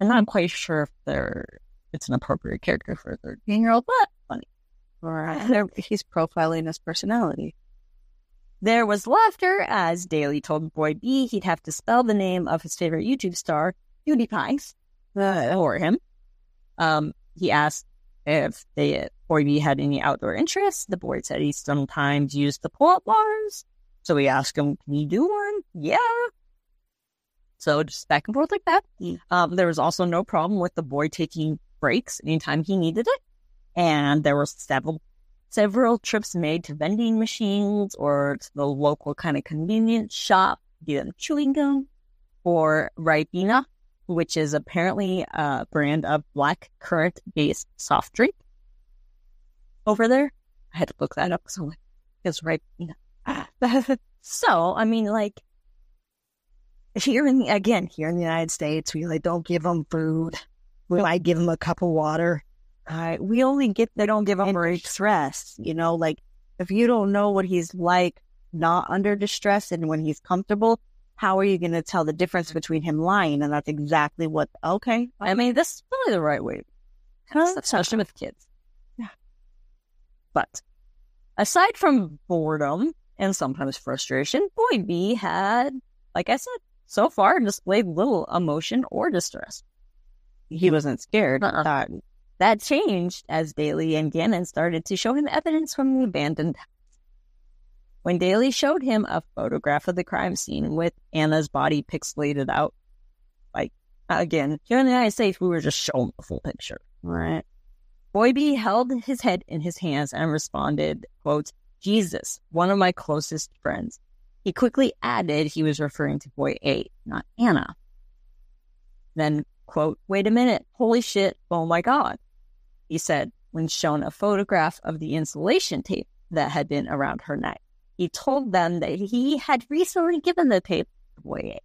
I'm not quite sure if they're it's an appropriate character for a 13 year old, but funny. Right. He's profiling his personality. There was laughter as Daly told Boy B he'd have to spell the name of his favorite YouTube star, PewDiePie, uh, for him. Um, he asked if they, Boy B had any outdoor interests. The boy said he sometimes used the pull-up bars. So we asked him, can you do one? Yeah. So just back and forth like that. Um, there was also no problem with the boy taking breaks anytime he needed it. And there were several several trips made to vending machines or to the local kind of convenience shop, get them chewing gum or Ribena, which is apparently a brand of black currant based soft drink over there. I had to look that up because I'm like, it's Ribena. so, I mean, like, here in the, again, here in the United States, we like don't give them food. We might give them a cup of water. Right. We only get They don't give them under stress. You know, like if you don't know what he's like not under distress and when he's comfortable, how are you going to tell the difference between him lying? And that's exactly what, okay. I mean, this is probably the right way, Huh? especially with kids. Yeah. But aside from boredom and sometimes frustration, Boy B had, like I said, so far displayed little emotion or distress. He hmm. wasn't scared. Uh-uh. That changed as Daly and Gannon started to show him evidence from the abandoned house. When Daly showed him a photograph of the crime scene with Ana's body pixelated out, like, again, here in the United States, we were just shown the full picture. right. Boy B held his head in his hands and responded, quote, Jesus, one of my closest friends. He quickly added he was referring to boy A, not Ana. Then, quote, wait a minute, holy shit, oh my God, he said when shown a photograph of the insulation tape that had been around her neck. He told them that he had recently given the tape to boy A.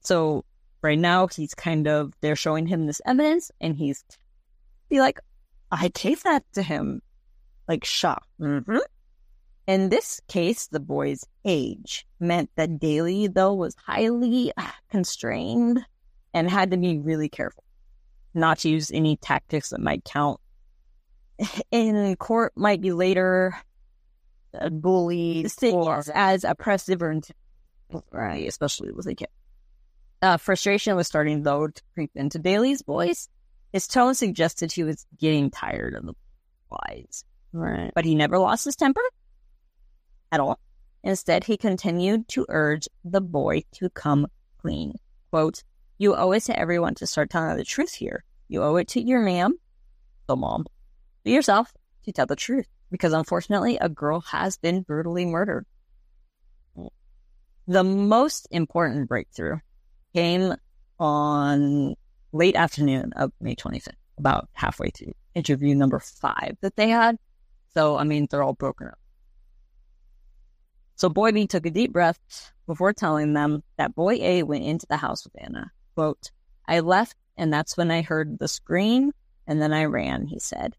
So right now he's kind of, they're showing him this evidence and he's be like, I gave that to him. Like shocked. Mm-hmm. In this case, the boy's age meant that Daly, though, was highly ah, constrained and had to be really careful not to use any tactics that might count in court, might be later bullied or as oppressive or right, especially with a kid. Uh, frustration was starting, though, to creep into Daly's voice. His tone suggested he was getting tired of the lies Right. but he never lost his temper at all. Instead, he continued to urge the boy to come clean. Quote, You owe it to everyone to start telling the truth here. You owe it to your ma'am, the mom, to yourself to tell the truth. Because unfortunately, a girl has been brutally murdered. The most important breakthrough came on late afternoon of May 25th, about halfway through interview number five that they had. So, I mean, they're all broken up. So, Boy B took a deep breath before telling them that Boy A went into the house with Ana. Quote, I left, and that's when I heard the scream, and then I ran, he said.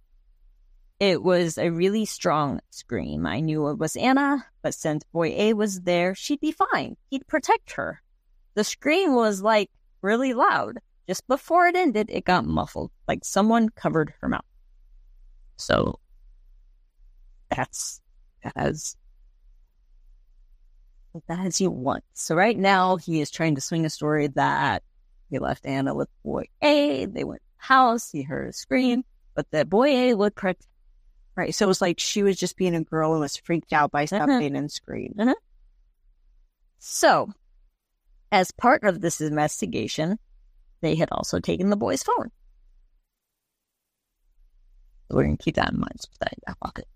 It was a really strong scream. I knew it was Ana, but since Boy A was there, she'd be fine. He'd protect her. The scream was like really loud. Just before it ended, it got muffled, like someone covered her mouth. So that's as as you want. So right now he is trying to swing a story that he left Ana with boy A. They went to the house. He heard a scream, but that boy A would protect. Right. So it was like she was just being a girl and was freaked out by uh-huh. something and screamed. Uh-huh. So, as part of this investigation, they had also taken the boy's phone. So we're going to keep that in mind. Put that in that pocket.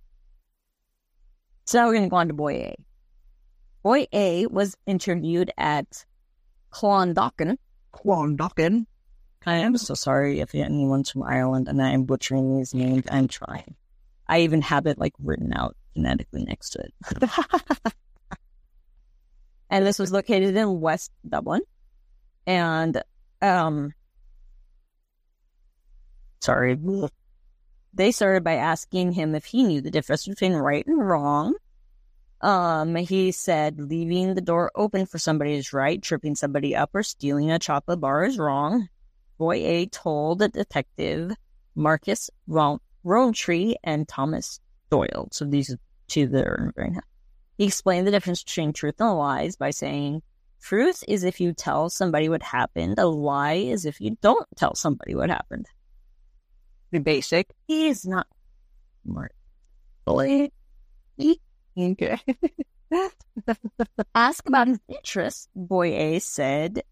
So now we're going to go on to boy A. Boy A was interviewed at Clondalkin. Clondalkin. I am so sorry if anyone's from Ireland and I am butchering these names. I'm trying. I even have it like written out phonetically next to it. and this was located in West Dublin. And um sorry. They started by asking him if he knew the difference between right and wrong. Um, he said leaving the door open for somebody is right, tripping somebody up or stealing a chocolate bar is wrong. Boy A told the detective Marcus Rowntree and Thomas Doyle. So these two that are very happy. He explained the difference between truth and lies by saying, Truth is if you tell somebody what happened. A lie is if you don't tell somebody what happened. The basic. He is not smart. Boy, Okay. ask about his interests, Boy A said,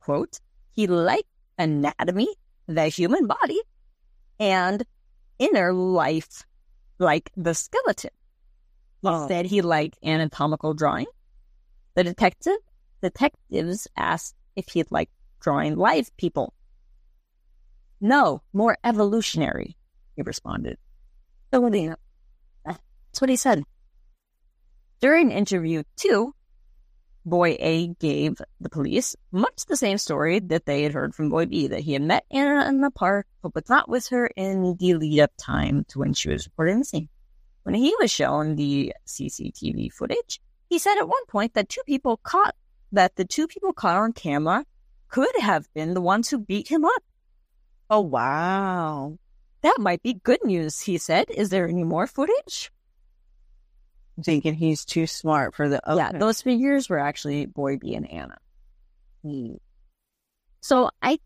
quote, he liked anatomy, the human body, and inner life, like the skeleton. He Oh. said he liked anatomical drawing. The detective detectives asked if he'd like drawing live people. No, more evolutionary, he responded. What? That's what he said. During interview two, Boy A gave the police much the same story that they had heard from Boy B that he had met Ana in the park, but was not with her in the lead up time to when she was reported missing. When he was shown the CCTV footage, he said at one point that two people caught that the two people caught on camera could have been the ones who beat him up. Oh wow. That might be good news, he said. Is there any more footage? I'm Thinking he's too smart for the. Yeah, those figures were actually Boy B and Ana. Hmm. So I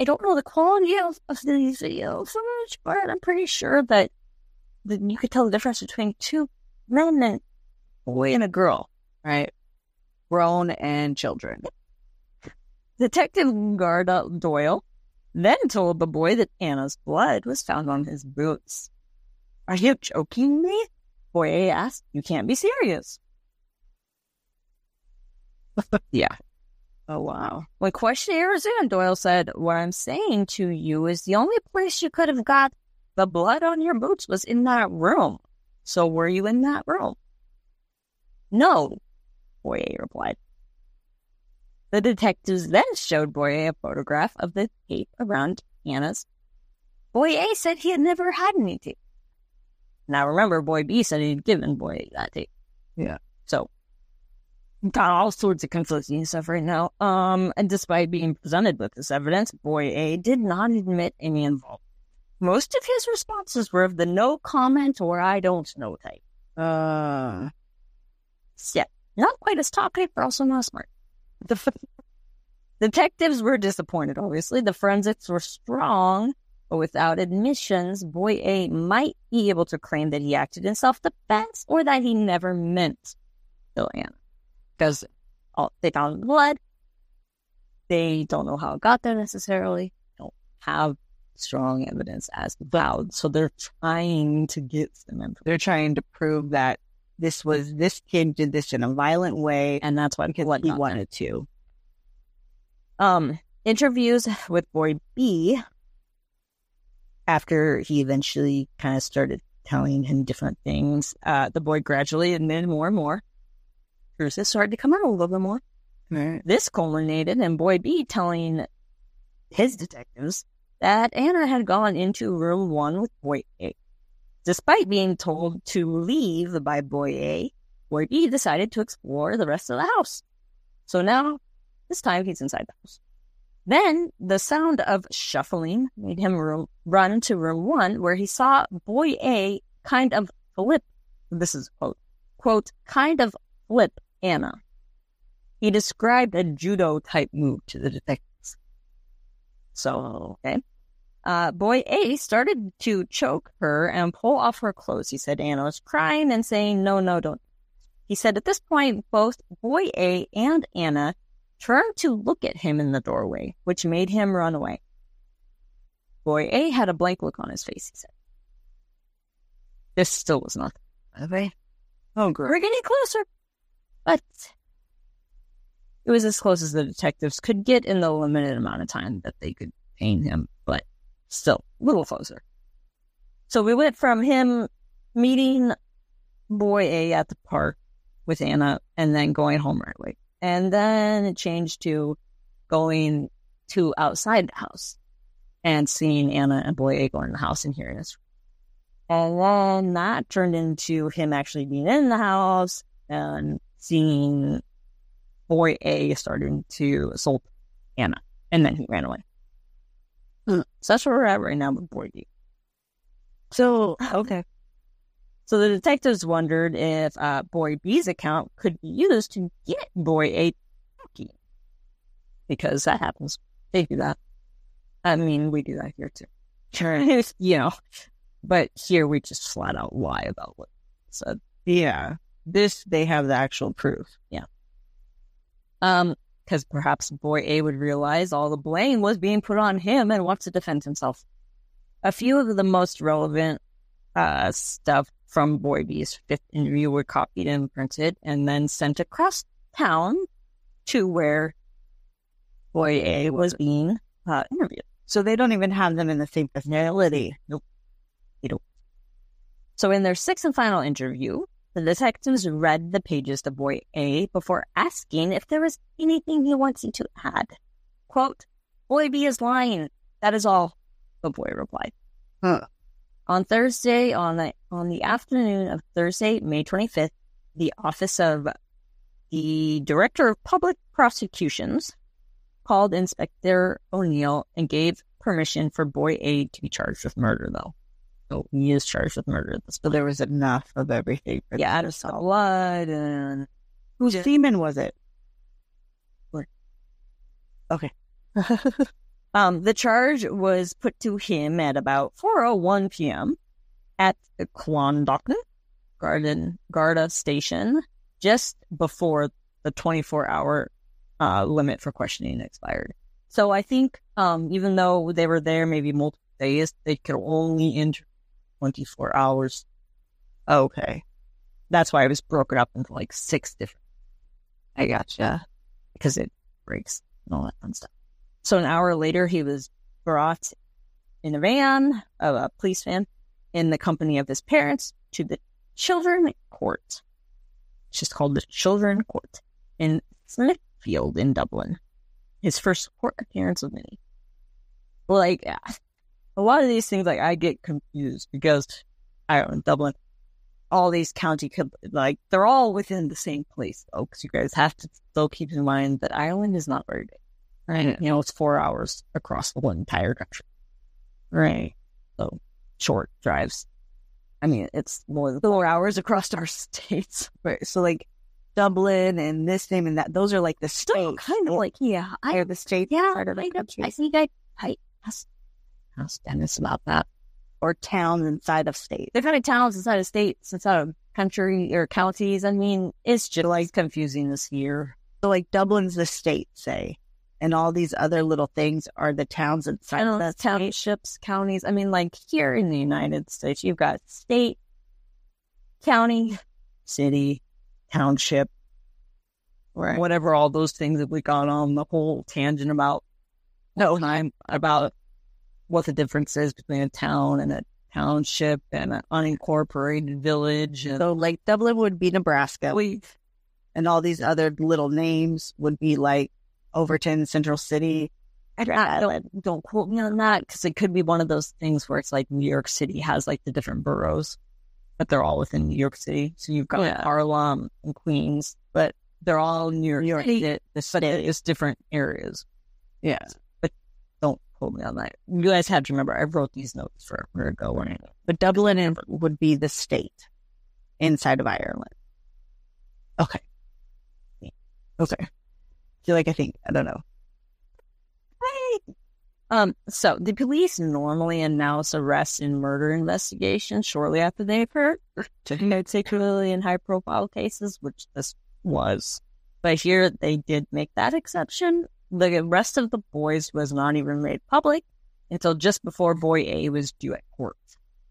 I don't know the quality of, of these videos so much, but I'm pretty sure that, that you could tell the difference between two men and boy and a girl, right? Grown and children. Detective Garda Doyle then told the boy that Ana's blood was found on his boots. Are you joking me? Boy asked. You can't be serious. yeah. Oh, wow. When questioned Arizona, Doyle said, What I'm saying to you is the only place you could have got the blood on your boots was in that room. So were you in that room? No, Boy A replied. The detectives then showed Boye a a photograph of the tape around Ana's. Boye said he had never had any tape. Now remember, Boy B said he'd given Boy A that tape. Yeah. So got all sorts of conflicting stuff right now. Um, and despite being presented with this evidence, Boy A did not admit any involvement. Most of his responses were of the no comment or I don't know type. Uh, yeah, not quite as talkative, but also not smart. The detectives were disappointed, obviously. The forensics were strong, but without admissions, Boy A might be able to claim that he acted in self defense or that he never meant kill Ana because they found blood. They don't know how it got there necessarily. They Don't have strong evidence as vowed. So they're trying to get some information. They're trying to prove that this was this kid did this in a violent way, and that's why because he wanted to. Um, interviews with boy B after he eventually kind of started telling him different things. Uh, the boy gradually admitted more and more Cruises started to come out a little bit more. Right. This culminated in Boy B telling his detectives that Ana had gone into room one with Boy A. Despite being told to leave by Boy A, Boy B decided to explore the rest of the house. So now, this time he's inside the house. Then the sound of shuffling made him room, run to room one, where he saw Boy A kind of flip. This is quote, quote, kind of flip Ana. He described a judo type move to the detectives. So, okay. Uh, boy A started to choke her and pull off her clothes. He said Ana was crying and saying, No, no, don't. He said at this point, both boy A and Ana turned to look at him in the doorway, which made him run away. Boy A had a blank look on his face, he said. This still was nothing. Okay. Oh, great. We're getting closer. But it was as close as the detectives could get in the limited amount of time that they could paint him, still a little closer. So we went from him meeting boy A at the park with Ana and then going home right away. And then it changed to going to outside the house and seeing Ana and boy A going in the house and hearing us. And then that turned into him actually being in the house and seeing boy A starting to assault Ana, and then he ran away. So that's where we're at right now with boy B. So okay. So the detectives wondered if uh, boy B's account could be used to get boy A talking, because that happens. They do that. I mean, we do that here too. Sure. you know, but here we just flat out lie about what said. Yeah. This, they have the actual proof. Yeah. Um, because perhaps boy A would realize all the blame was being put on him and wants to defend himself. A few of the most relevant uh, stuff from boy B's fifth interview were copied and printed and then sent across town to where boy A was being uh, interviewed. So they don't even have them in the same facility. Nope. They don't. So in their sixth and final interview, the detectives read the pages to boy A before asking if there was anything he wanted to add. Quote, Boy B is lying. That is all, the boy replied. Huh. On Thursday, on the on the afternoon of Thursday, May 25th, the office of the Director of Public Prosecutions called Inspector O'Neill and gave permission for Boy A to be charged with murder, though. So he is charged with murder at this So there was enough of everything. For Yeah, there's solve. blood and Whose Just- semen was it? Okay. um, the charge was put to him at about 4:01 p.m. at the Clondalkin Garden Garda station, just before the 24-hour uh, limit for questioning expired. So I think, um, even though they were there maybe multiple days, they could only enter 24 hours. Okay. That's why it was broken up into like six different I gotcha. because it breaks and all that fun stuff. So an hour later, he was brought in a van, a police van, in the company of his parents to the children court. It's just called the children court in Smithfield in Dublin. His first court appearance of many. Like a lot of these things, like I get confused because I Dublin. All these county, co- like they're all within the same place, folks. You guys have to still keep in mind that Ireland is not very big. Right. You know, it's four hours across the whole entire country. Right. So short drives. I mean, it's more than four hours across our states. Right. So like Dublin and this name and that, those are like the states. kind of like, yeah, I, They're the states yeah, part of the I, country. I think I, I asked Denis about that. or towns inside of states. They're kind of towns inside of states, inside of country or counties. I mean, it's just like confusing this year. So like Dublin's the state, say, and all these other little things are the towns inside of know, townships, counties. I mean, like here in the United States, you've got state, county, city, township, Right. whatever all those things that we got on the whole tangent about no time about what the difference is between a town and a township and an unincorporated village. And So like Dublin would be Nebraska, we, and all these other little names would be like Overton, Central City. I don't, don't quote me on that because it could be one of those things where it's like New York City has like the different boroughs, but they're all within New York City. So you've got Yeah. Harlem and Queens, but they're all New York, New York City, City. but it's different areas. Yeah. Don't me on that. You guys have to remember, I wrote these notes forever ago. But Dublin would be the state inside of Ireland. Okay. Okay. feel like I think I don't know. Um, so the police normally announce arrests in murder investigations shortly after they occur, particularly in high profile cases, which this was. But here they did make that exception. The rest of the boys was not even made public until just before boy A was due at court.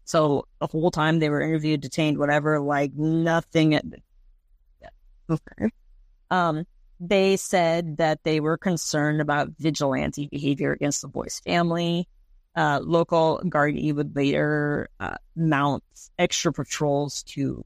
So the whole time they were interviewed, detained, whatever, like nothing. At, Okay. um, they said that they were concerned about vigilante behavior against the boy's family. Uh, local Gardaí would later uh, mount extra patrols to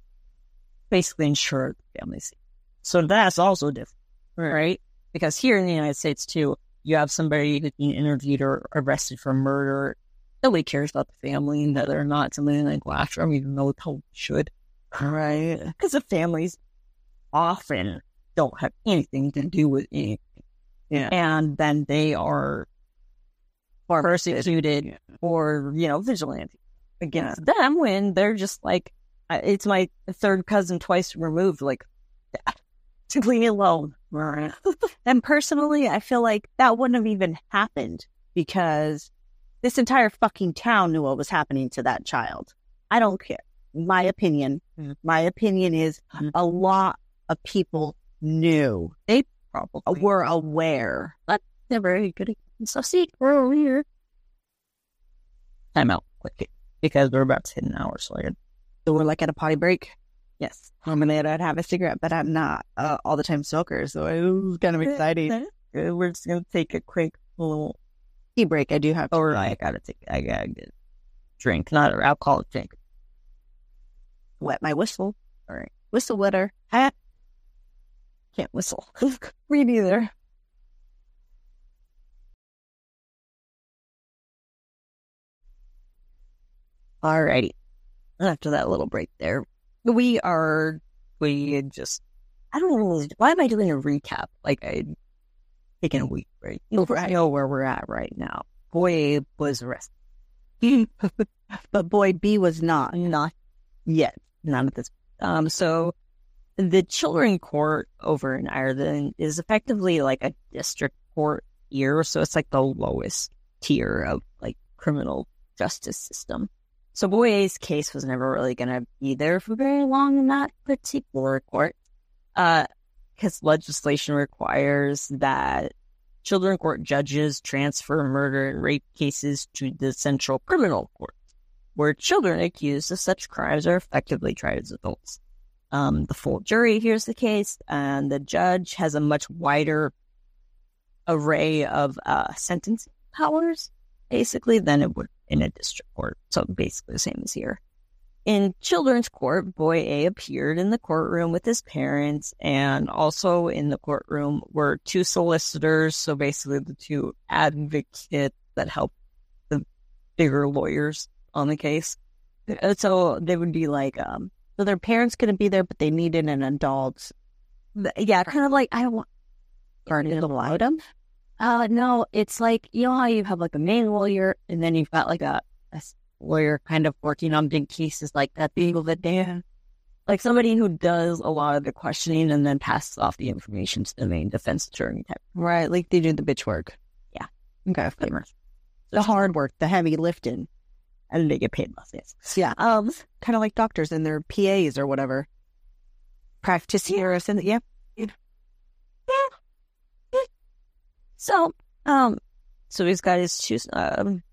basically ensure the family's safe. So that's also different, right? Because here in the United States too, you have somebody who's being interviewed or arrested for murder. Nobody cares about the family and that they're not somebody like go after them, even though they should, Right. because the families often don't have anything to do with anything. Yeah. And then they are persecuted Yeah. or, you know, vigilante against them when they're just like, it's my third cousin twice removed. Like, to leave me alone. And personally, I feel like that wouldn't have even happened because this entire fucking town knew what was happening to that child. I don't care. My opinion, Mhm. my opinion is Mhm. a lot of people knew, They Probably. were aware. They're very good So see, we're over here. Time out quick because we're about to hit an hour, so So we're like at a potty break. Yes. I'm gonna I'd have a cigarette, but I'm not uh, all the time smoker, so it was kind of exciting. Uh, We're just gonna take a quick little. Tea break, I do have. To Or I gotta take. I gotta get drink, not an alcoholic drink. wet my whistle. All right. Whistle wetter. Ha. Can't whistle. Me neither. Alrighty. After that little break there, we are, we just, I don't know, why am I doing a recap? Like I taken a week break. I know where we're at right now. Boy was arrested. But boy B was not Not yet. none of this. Um, so the children court over in Ireland is effectively like a district court here. So it's like the lowest tier of like criminal justice system. So Boy A's case was never really going to be there for very long in that particular court. Uh, cause legislation requires that children court judges transfer murder and rape cases to the central criminal court where children accused of such crimes are effectively tried as adults. Um, the full jury hears the case, and the judge has a much wider array of uh, sentencing powers, basically, than it would in a district court. So basically the same as here. In children's court, boy A appeared in the courtroom with his parents, and also in the courtroom were two solicitors. So basically, the two advocates that help the bigger lawyers on the case. Uh, So they would be like, um, So their parents couldn't be there, but they needed an adult yeah, kind of like I want. guardian to allow them. Uh, no, it's like you know how you have like a main lawyer, and then you've got like a lawyer kind of working on big cases like that. The Eagle that Dan, like somebody who does a lot of the questioning and then passes off the information to the main defense attorney type. Right, like they do the bitch work. Yeah. Okay. pretty much. The hard work, the heavy lifting. and they get paid less. Yes. Yeah. Um, kind of like doctors and their PAs or whatever. Practitioners and yeah. So, um, so he's got his two um,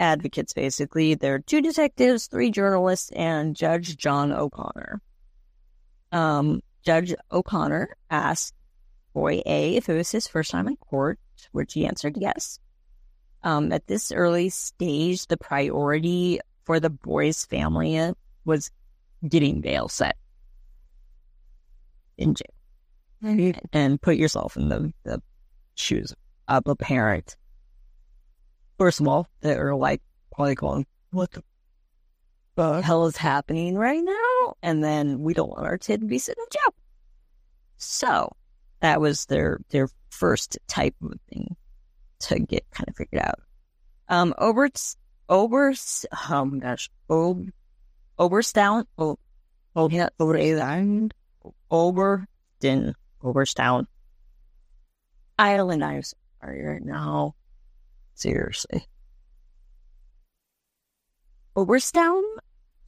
advocates basically. There are two detectives, three journalists, and Judge John O'Connor. Um, Judge O'Connor asked Boy A if it was his first time in court, which he answered yes. Um, at this early stage, the priority for the boy's family was getting bail set in jail and put yourself in the, the shoes of a parent. First of all, they're like probably going, what the hell is happening right now? And then we don't want our kid to be sitting in jail. So that was their their first type of thing to get kind of figured out. Um, Oberts, Obers, oh my gosh, Ob, Oberstown, oh, oh yeah, Oberstown, Oberstown, Ireland. I'm right now. Seriously. Oberstown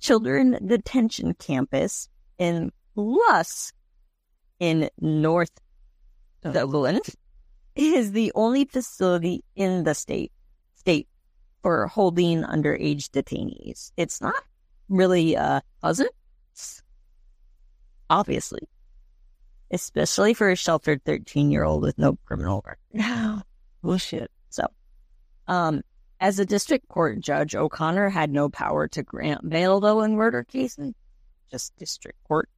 Children Detention Campus in Lusk in North Dublin is the only facility in the state state for holding underage detainees. It's not really uh pleasant, obviously, especially for a sheltered thirteen year old with no criminal record. Bullshit. So, um, as a district court judge, O'Connor had no power to grant bail, though, in murder cases, just district court.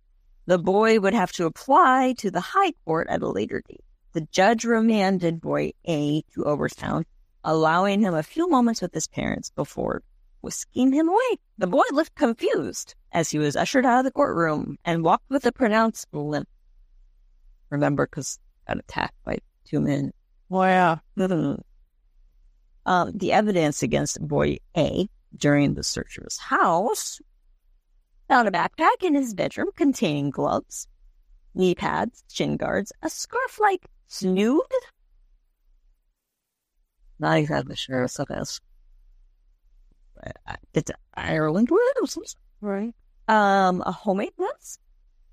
The boy would have to apply to the high court at a later date. The judge remanded boy A to Oberstown, allowing him a few moments with his parents before whisking him away. The boy looked confused as he was ushered out of the courtroom and walked with a pronounced limp. Remember, because got attacked by two men. Wow. Um, the evidence against boy A during the search of his house found a backpack in his bedroom containing gloves, knee pads, shin guards, a scarf like snood. Not exactly sure what that is. Uh, It's Ireland. Right. Um, a homemade lens.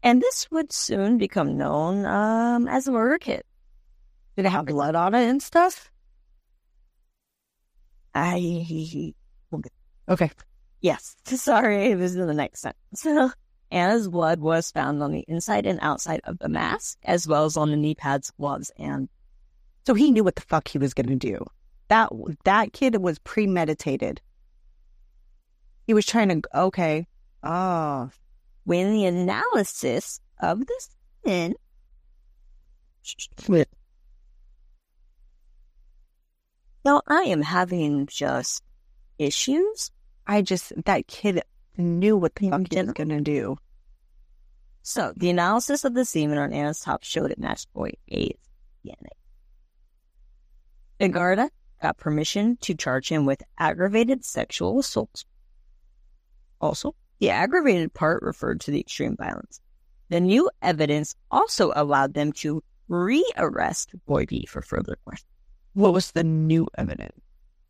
And this would soon become known um, as a murder kit. Did it have blood on it and stuff? I Okay. Yes. Sorry, it was in the next sentence. Ana's blood was found on the inside and outside of the mask, as well as on the knee pads, gloves, and So he knew what the fuck he was going to do. That that kid was premeditated. He was trying to. Okay. Oh. When the analysis of the skin. Now, I am having just issues. I just that kid knew what the fuck he was going to do. So, the analysis of the semen on Ana's top showed it matched boy A's DNA. Agarda got permission to charge him with aggravated sexual assault Also, the aggravated part referred to the extreme violence. The new evidence also allowed them to re-arrest Boy B for further questioning. What was the new evidence?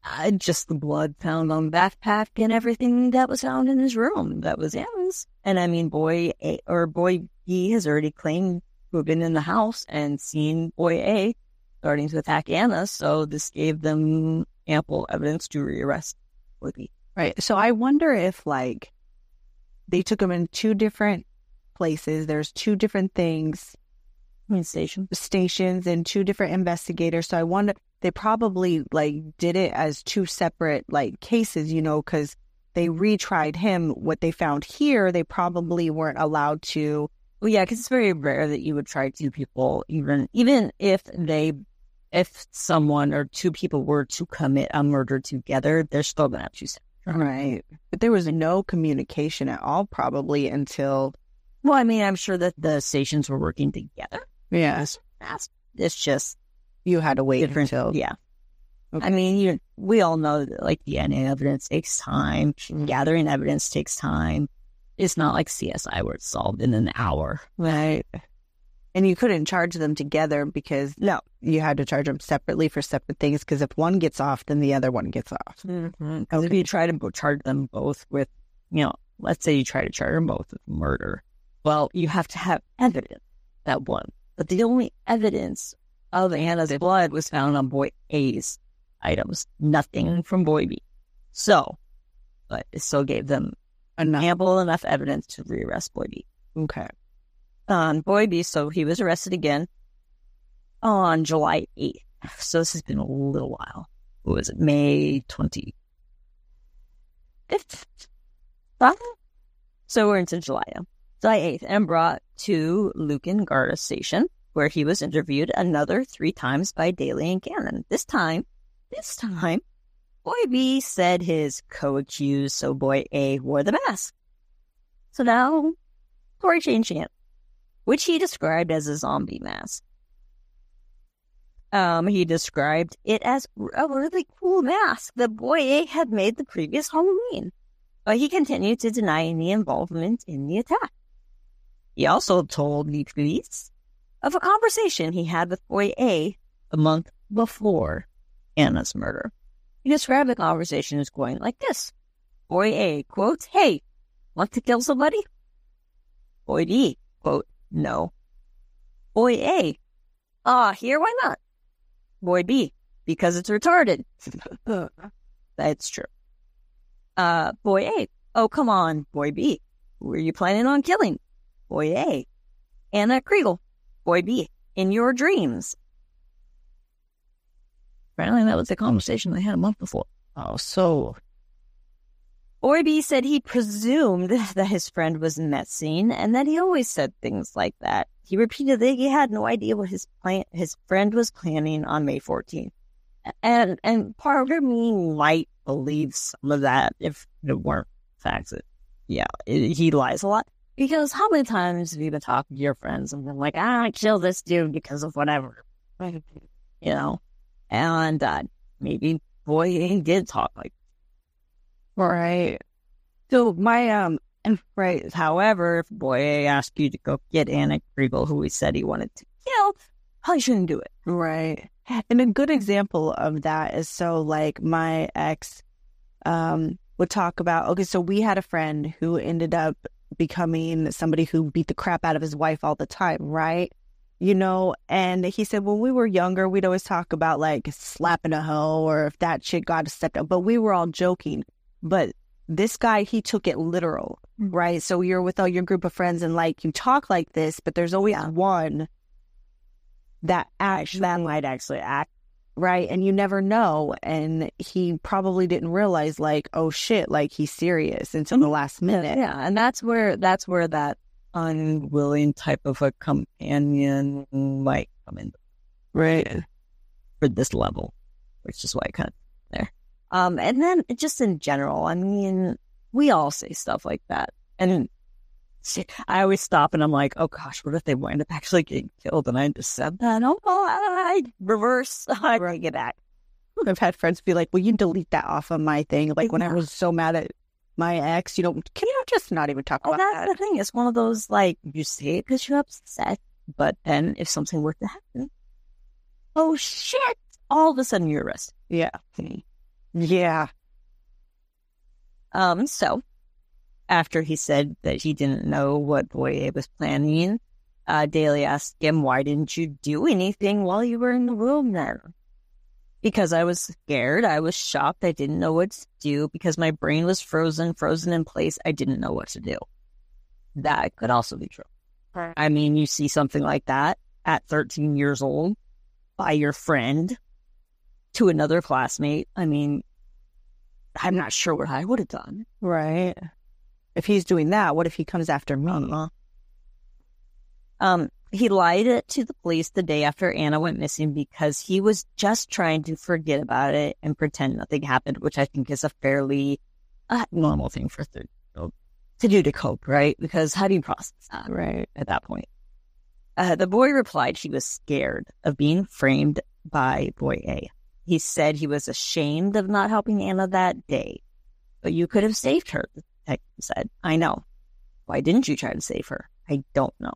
Uh, just the blood found on the backpack and everything that was found in his room. That was Ana's. And I mean, boy A or boy B has already claimed to have been in the house and seen boy A starting to attack Ana. So this gave them ample evidence to rearrest boy B. Right. So I wonder if like they took him in two different places. There's two different things station. stations Stations and two different investigators. So I wonder they probably like did it as two separate like cases, you know, because they retried him. What they found here, they probably weren't allowed to. Well, yeah, because it's very rare that you would try two people, even even if they, if someone or two people were to commit a murder together, they're still gonna have two separate. Right. But there was no communication at all, probably until. Well, I mean, I'm sure that the stations were working together. Yeah. It's, it's just You had to wait different. until. Yeah. Okay. I mean, you we all know that like DNA evidence takes time. Gathering evidence takes time. It's not like CSI where it's solved in an hour. Right. And you couldn't charge them together because No. you had to charge them separately for separate things. Because if one gets off, then the other one gets off. Mm-hmm. Because if you try to charge them both with, you know, let's say you try to charge them both with murder, well, you have to have evidence that one. But the only evidence of Ana's blood was found on boy A's items, nothing from boy B. So, but it still gave them Enough. ample enough evidence to rearrest boy B. Okay. On Boy B. So he was arrested again on July 8th. So this has been a little while. What was it? May 25th? Huh? So we're into July. July 8th and brought to Lucan Garda Station where he was interviewed another three times by Daly and Gannon. This time, this time, Boy B said his co-accused, so Boy A wore the mask. So now, story changing it which he described as a zombie mask. Um, he described it as a really cool mask that Boy A had made the previous Halloween, but he continued to deny any involvement in the attack. He also told the police of a conversation he had with Boy A a month before Ana's murder. He described the conversation as going like this. Boy A, quote, Hey, want to kill somebody? Boy B, quote, no. Boy A. Ah, here, why not? Boy B. Because it's retarded. That's true. Uh, boy A. Oh, come on, boy B. Who are you planning on killing? Boy A. Ana Kriegel. Boy B. In your dreams. Apparently that was the conversation they had a month before. Oh, so B said he presumed that his friend was scene and that he always said things like that. He repeated that he had no idea what his plan- his friend was planning on May 14th. And and part of me might believe some of that if it weren't facts. It, yeah, it, he lies a lot. Because how many times have you been talking to your friends and been like, ah, I killed this dude because of whatever, you know? And uh, maybe boy he did talk like right. So my um and right However, if Boy asked you to go get Ana Kriegel, who he said he wanted to kill, probably shouldn't do it. right. And a good example of that is so like my ex um would talk about okay, so we had a friend who ended up becoming somebody who beat the crap out of his wife all the time, right? You know, and he said when we were younger, we'd always talk about like slapping a hoe or if that shit got stepped up, but we were all joking. But this guy, he took it literal, mm-hmm. right? So you're with all your group of friends and like you talk like this, but there's always one that actually That might actually act. right? And you never know. And he probably didn't realize, like, oh shit, like he's serious until the mm-hmm. last minute. Yeah, and that's where that's where that unwilling type of a companion might come in Right. for this level, which is why I kind of there. Um, and then just in general, I mean, we all say stuff like that, and I always stop and I'm like, oh gosh, what if they wind up actually getting killed? And I just said that. Oh, I reverse. I bring it back. I've had friends be like, "Will you delete that off of my thing?" Like when I was so mad at my ex. You know, can you just not even talk Oh, about that's that? the thing. It's one of those like you say it because you're upset, but then if something were to happen, oh shit! All of a sudden you're arrested. Yeah. Yeah. Um, so after he said that he didn't know what Boy A was planning, uh, Daly asked him, "Why didn't you do anything while you were in the room then?" Because I was scared. I was shocked. I didn't know what to do because my brain was frozen, frozen in place. I didn't know what to do. That could also be true. I mean, you see something like that at 13 years old by your friend to another classmate. I mean, I'm not sure what I would have done. Right. If he's doing that, what if he comes after me? Uh-huh. Um, he lied to the police the day after Ana went missing because he was just trying to forget about it and pretend nothing happened, which I think is a fairly uh, normal thing for third to do to cope, right? Because how do you process that Right. at that point? Uh, the boy replied he was scared of being framed by boy A. He said he was ashamed of not helping Ana that day, but you could have saved her. The detective said, I know. Why didn't you try to save her? I don't know.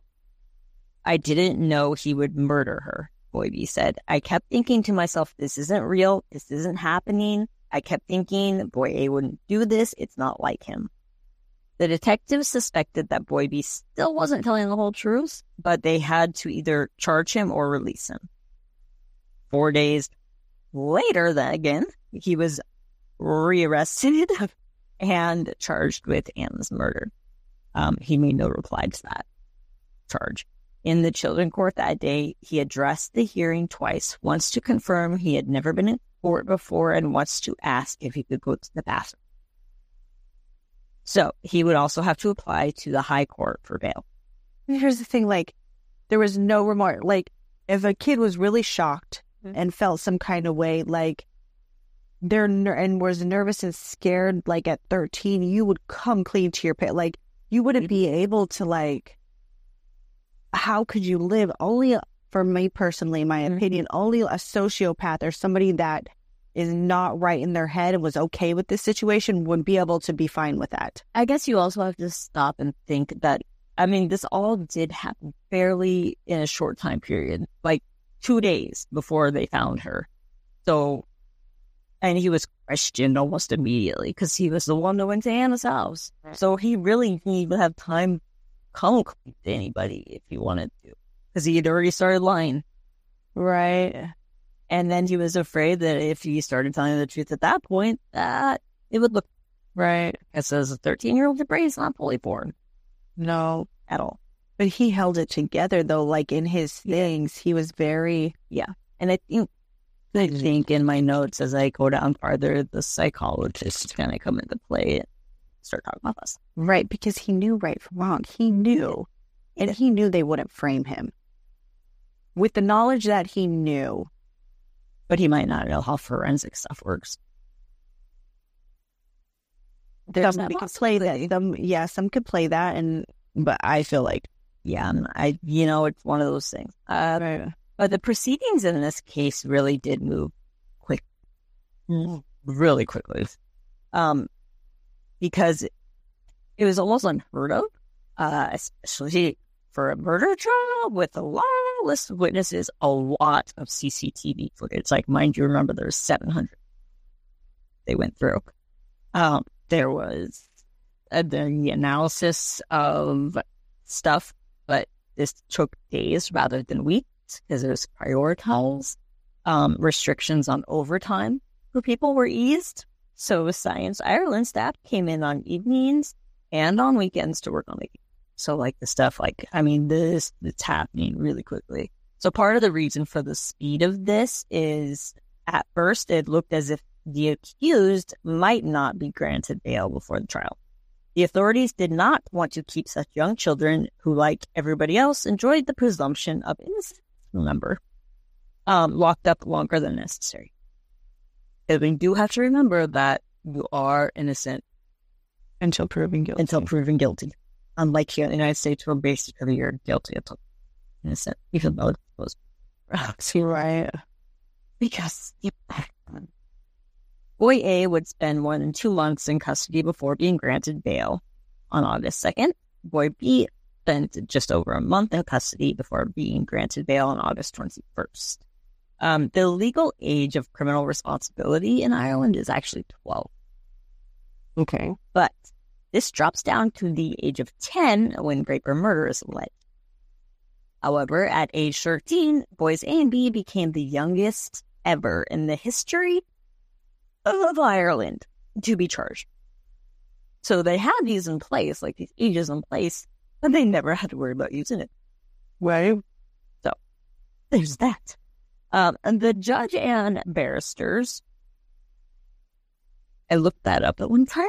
I didn't know he would murder her, Boy B said. I kept thinking to myself, this isn't real. This isn't happening. I kept thinking, Boy A wouldn't do this. It's not like him. The detectives suspected that Boy B still wasn't telling the whole truth, but they had to either charge him or release him. Four days later, then again, he was rearrested and charged with Ana's murder. Um, he made no reply to that charge. In the children court that day, he addressed the hearing twice, once to confirm he had never been in court before and once to ask if he could go to the bathroom. So he would also have to apply to the high court for bail. Here's the thing like, there was no remorse. Like, if a kid was really shocked Mhm. and felt some kind of way, like, they're ner- and was nervous and scared, like at 13, you would come clean to your pit. Like, you wouldn't be able to, like, how could you live? Only for me personally, my Mhm. opinion, only a sociopath or somebody that is not right in their head and was okay with this situation would be able to be fine with that. I guess you also have to stop and think that, I mean, this all did happen fairly in a short time period, like two days before they found her. So, and he was questioned almost immediately because he was the one that went to Ana's house. So he really didn't even have time to come to anybody if he wanted to because he had already started lying. Right. And then he was afraid that if he started telling the truth at that point, that it would look, Right. because as a 13 year old, the brain's not fully formed No. at all. But he held it together though, like in his things, he was very yeah And I think, I mm-hmm. think in my notes as I go down farther, the psychologists kind of come into play and start talking about this. right because he knew right from wrong. He knew, and he knew they wouldn't frame him. With the knowledge that he knew, But he might not know how forensic stuff works. There's some could play that. Some, yeah, some could play that, and but I feel like Yeah, and I, you know, it's one of those things. Uh, right. but the proceedings in this case really did move quick, really quickly, um, because it was almost unheard of, uh, especially for a murder trial with a long list of witnesses, a lot of CCTV footage. Like, mind you, remember there's 700 they went through. Um, there was uh, the analysis of stuff, this took days rather than weeks because it was prioritized. Um, restrictions on overtime for people were eased. So Science Ireland staff came in on evenings and on weekends to work on it. So like the stuff like, I mean, this, it's happening really quickly. So part of the reason for the speed of this is at first it looked as if the accused might not be granted bail before the trial. The authorities did not want to keep such young children who, like everybody else, enjoyed the presumption of innocence, remember, um, locked up longer than necessary. And we do have to remember that you are innocent until proven guilty. until proven guilty. Unlike here in the United States, where basically you're guilty until innocent, even though it's supposed right. because you, Boy A would spend more than two months in custody before being granted bail on August 2nd. Boy B spent just over a month in custody before being granted bail on August 21st. Um, the legal age of criminal responsibility in Ireland is actually 12. Okay. But this drops down to the age of 10 when rape or murder is alleged. However, at age 13, boys A and B became the youngest ever in the history of Ireland to be charged. So they had these in place, like these ages in place, and they never had to worry about using it. Right. So there's that. Um, and the judge and barristers, I looked that up at one time.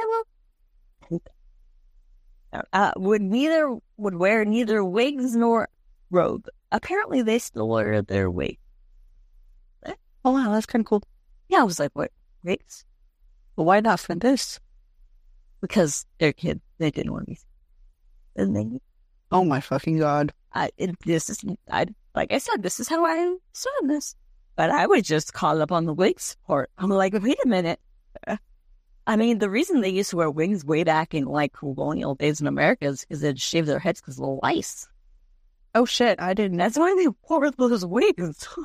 Uh, would neither would wear neither wigs nor robe. Apparently, they still wear their wig. Oh wow, that's kind of cool. Yeah, I was like, what wigs? But why not for this? Because they're kids. They didn't want to be. And they, Oh my fucking god. I, it, this is, I like I said, this is how I saw this. But I would just call up on the wig support. I'm like, wait a minute. I mean, the reason they used to wear wings way back in like colonial days in America is because they'd shave their heads because of the lice. Oh shit, I didn't. That's why they wore those wigs.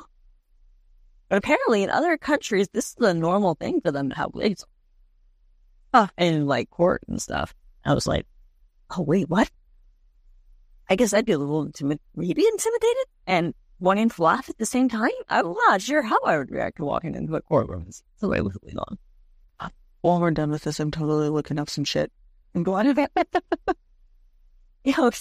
but apparently, in other countries, this is the normal thing for them to have wigs. Huh. In like court and stuff. I was like, oh, wait, what? I guess I'd be a little intimi- maybe intimidated and wanting to laugh at the same time. I'm not sure how I would react to walking into a courtroom and the way was going on. While we're done with this, I'm totally looking up some shit. And go on about you know,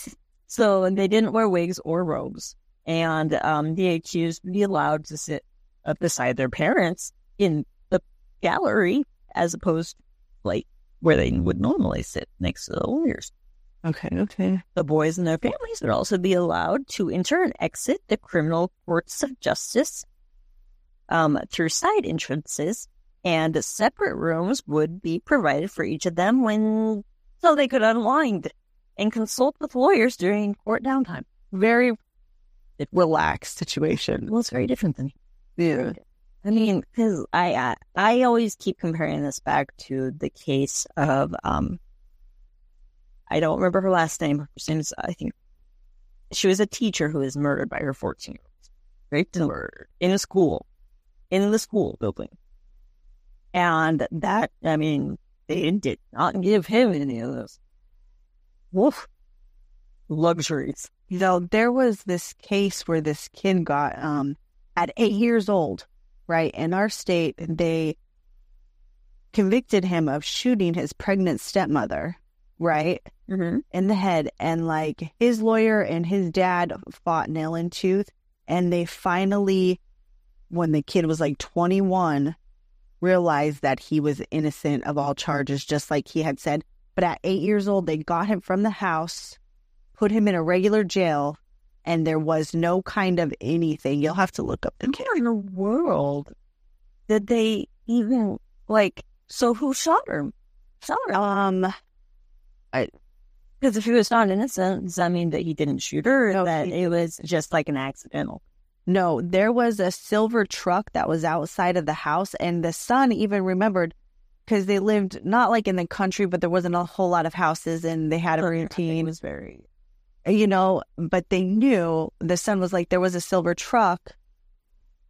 so they didn't wear wigs or robes. And um, the accused would be allowed to sit up beside their parents in the gallery as opposed to like where they would normally sit next to the lawyers. Okay, okay. The boys and their families would also be allowed to enter and exit the criminal courts of justice um, through side entrances, and separate rooms would be provided for each of them when so they could unwind and consult with lawyers during court downtime. Very relaxed situation. Well, it's very different than Yeah. I mean, because I uh, I always keep comparing this back to the case of um, I don't remember her last name. Her name is I think she was a teacher who was murdered by her fourteen year old, raped and murdered in a school, in the school building, and that I mean they did not give him any of those woof luxuries. You know, there was this case where this kid got um at eight years old, right? In our state, they convicted him of shooting his pregnant stepmother, right? Mm-hmm. in the head and like his lawyer and his dad fought nail and tooth and they finally when the kid was like 21 realized that he was innocent of all charges just like he had said but at 8 years old they got him from the house put him in a regular jail and there was no kind of anything you'll have to look up the in the world did they even like? So who shot her? Shot her? um I. Because if he was found innocent, does that mean that he didn't shoot her? No, that he- it was just like an accidental? No, there was a silver truck that was outside of the house, and the son even remembered because they lived not like in the country, but there wasn't a whole lot of houses, and they had a It routine, was very. You know. But they knew the son was like there was a silver truck,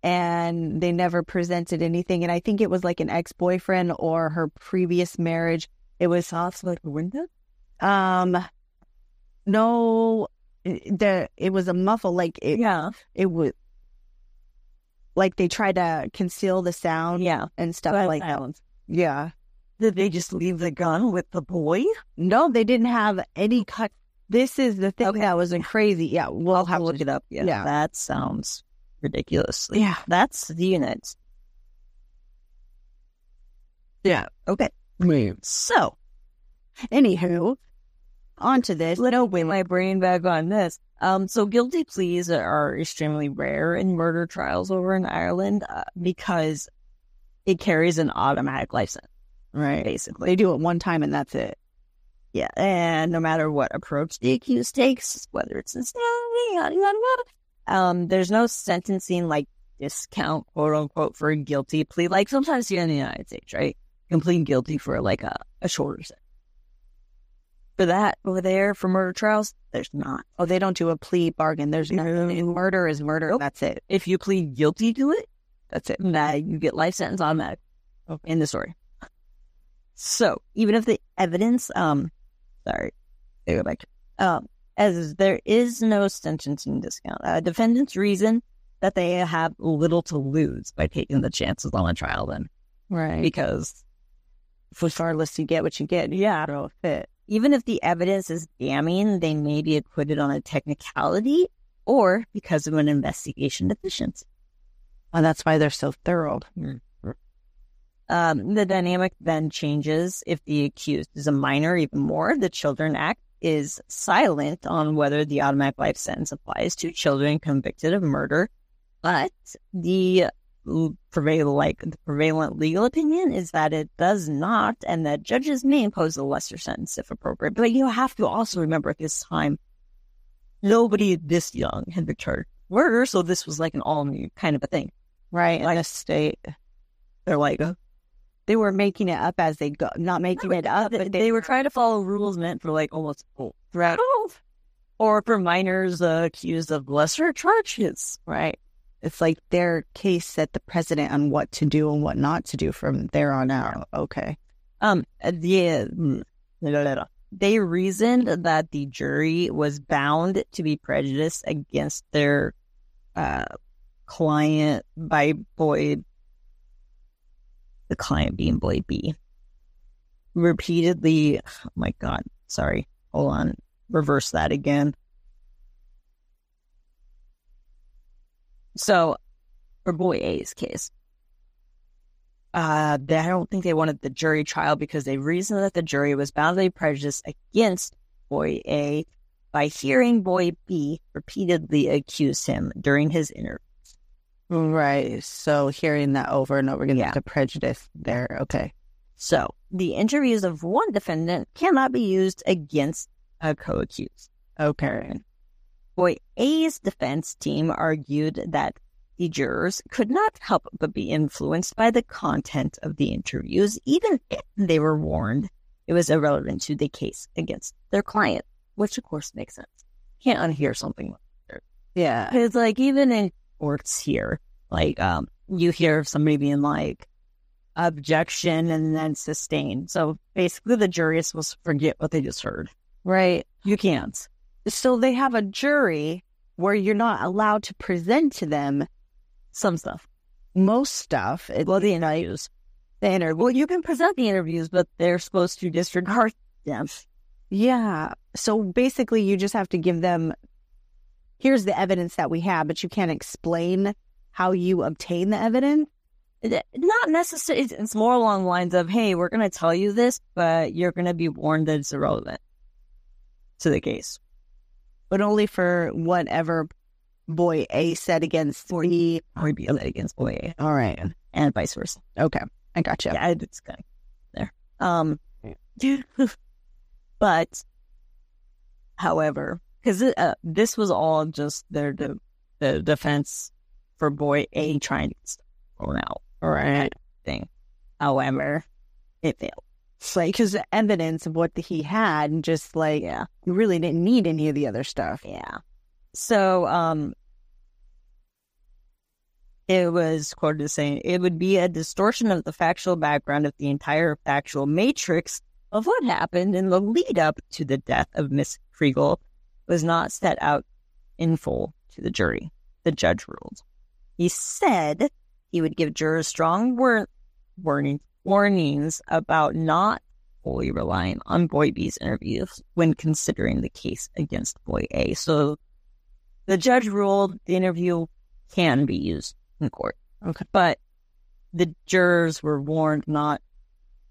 and they never presented anything. And I think it was like an ex boyfriend or her previous marriage. It was Soft like window? um, no, it- the it was a muffle like it. Yeah. It was like they tried to conceal the sound Yeah. and stuff like silence. yeah Did they just leave the gun with the boy? no they didn't have any cut this is the thing Okay. that was crazy yeah we'll I'll have to look it up. Yeah. yeah. That sounds ridiculous. yeah That's the unit. yeah Okay. So anywho on to this let me my brain back on this. Um, so guilty pleas are extremely rare in murder trials over in Ireland uh, because it carries an automatic sentence, right basically. they do it one time and that's it Yeah, and no matter what approach the accused takes, whether it's insanity, yada yada yada, um, there's no sentencing like discount, quote unquote, for a guilty plea. Like sometimes here in the United States, right? complete guilty for like a, a shorter sentence. For that over there for murder trials, there's not. Oh, they don't do a plea bargain. There's no No. murder is murder. Nope. That's it. If you plead guilty to it, That's it. that you get life sentence automatic. Okay. In the story. So even if the evidence, um, sorry, go back. Um, as there is no sentencing discount, uh, defendants reason that they have little to lose by taking the chances on a trial. Then Right. because Regardless, you get what you get. yeah, It'll fit. even if the evidence is damning, they may be acquitted on a technicality or because of an investigation deficiency. And that's why they're so thorough. Um, the dynamic then changes if the accused is a minor even more. The Children Act is silent on whether the automatic life sentence applies to children convicted of murder, but the prevail like the prevalent legal opinion is that it does not, and that judges may impose a lesser sentence if appropriate. But you have to also remember at this time, nobody this young had been charged with murder, so this was like an all new kind of a thing. Right. In the state. They're like, They were making it up as they go, not making it up, they, but they were trying to follow rules meant for like almost throughout. or for minors uh, accused of lesser charges. Right. It's like their case set the precedent on what to do and what not to do from there on out. Okay. Um, the mm, they reasoned that the jury was bound to be prejudiced against their uh, client by Boyd, the client being Boy B. Repeatedly, oh my God, sorry, hold on, reverse that again. So, for Boy A's case, uh, they, I don't think they wanted the jury trial because they reasoned that the jury was boundly prejudiced against Boy A by hearing Boy B repeatedly accuse him during his interview. Right. So hearing that over and over again, Yeah. the prejudice there. Okay. So, the interviews of one defendant cannot be used against a co-accused. Okay. Boy A's defense team argued that the jurors could not help but be influenced by the content of the interviews, even if they were warned it was irrelevant to the case against their client, which of course makes sense. Can't unhear something. Yeah. It's like even in courts here, like um, you hear somebody being like objection and then sustain. So basically, the jury is supposed to forget what they just heard. Right. You can't. So they have a jury where you're not allowed to present to them Some stuff. most stuff. It, Well, the interviews. the interview. Well, you can present the interviews, but they're supposed to disregard them. Yeah. So basically, you just have to give them here's the evidence that we have, but you can't explain how you obtain the evidence. Not necessarily. It's, it's more along the lines of, "Hey, we're going to tell you this, but you're going to be warned that it's irrelevant to the case." but only for whatever boy A said against the. Or be that against boy A, All right. and vice versa. Okay. I gotcha. Yeah, it's kind of there. Um, but, however, because uh, this was all just their de- the defense for boy A trying to get stuff out. All right. Thing. However, it failed. Like, because the evidence of what he had, and just like, Yeah. you really didn't need any of the other stuff. Yeah. So, um, it was quoted as saying it would be a distortion of the factual background of the entire factual matrix of what happened in the lead up to the death of Miss Kriegel was not set out in full to the jury. The judge ruled. He said he would give jurors strong wor- warning, warnings about not fully relying on Boy B's interviews when considering the case against Boy A. So the judge ruled the interview can be used in court. Okay. But the jurors were warned not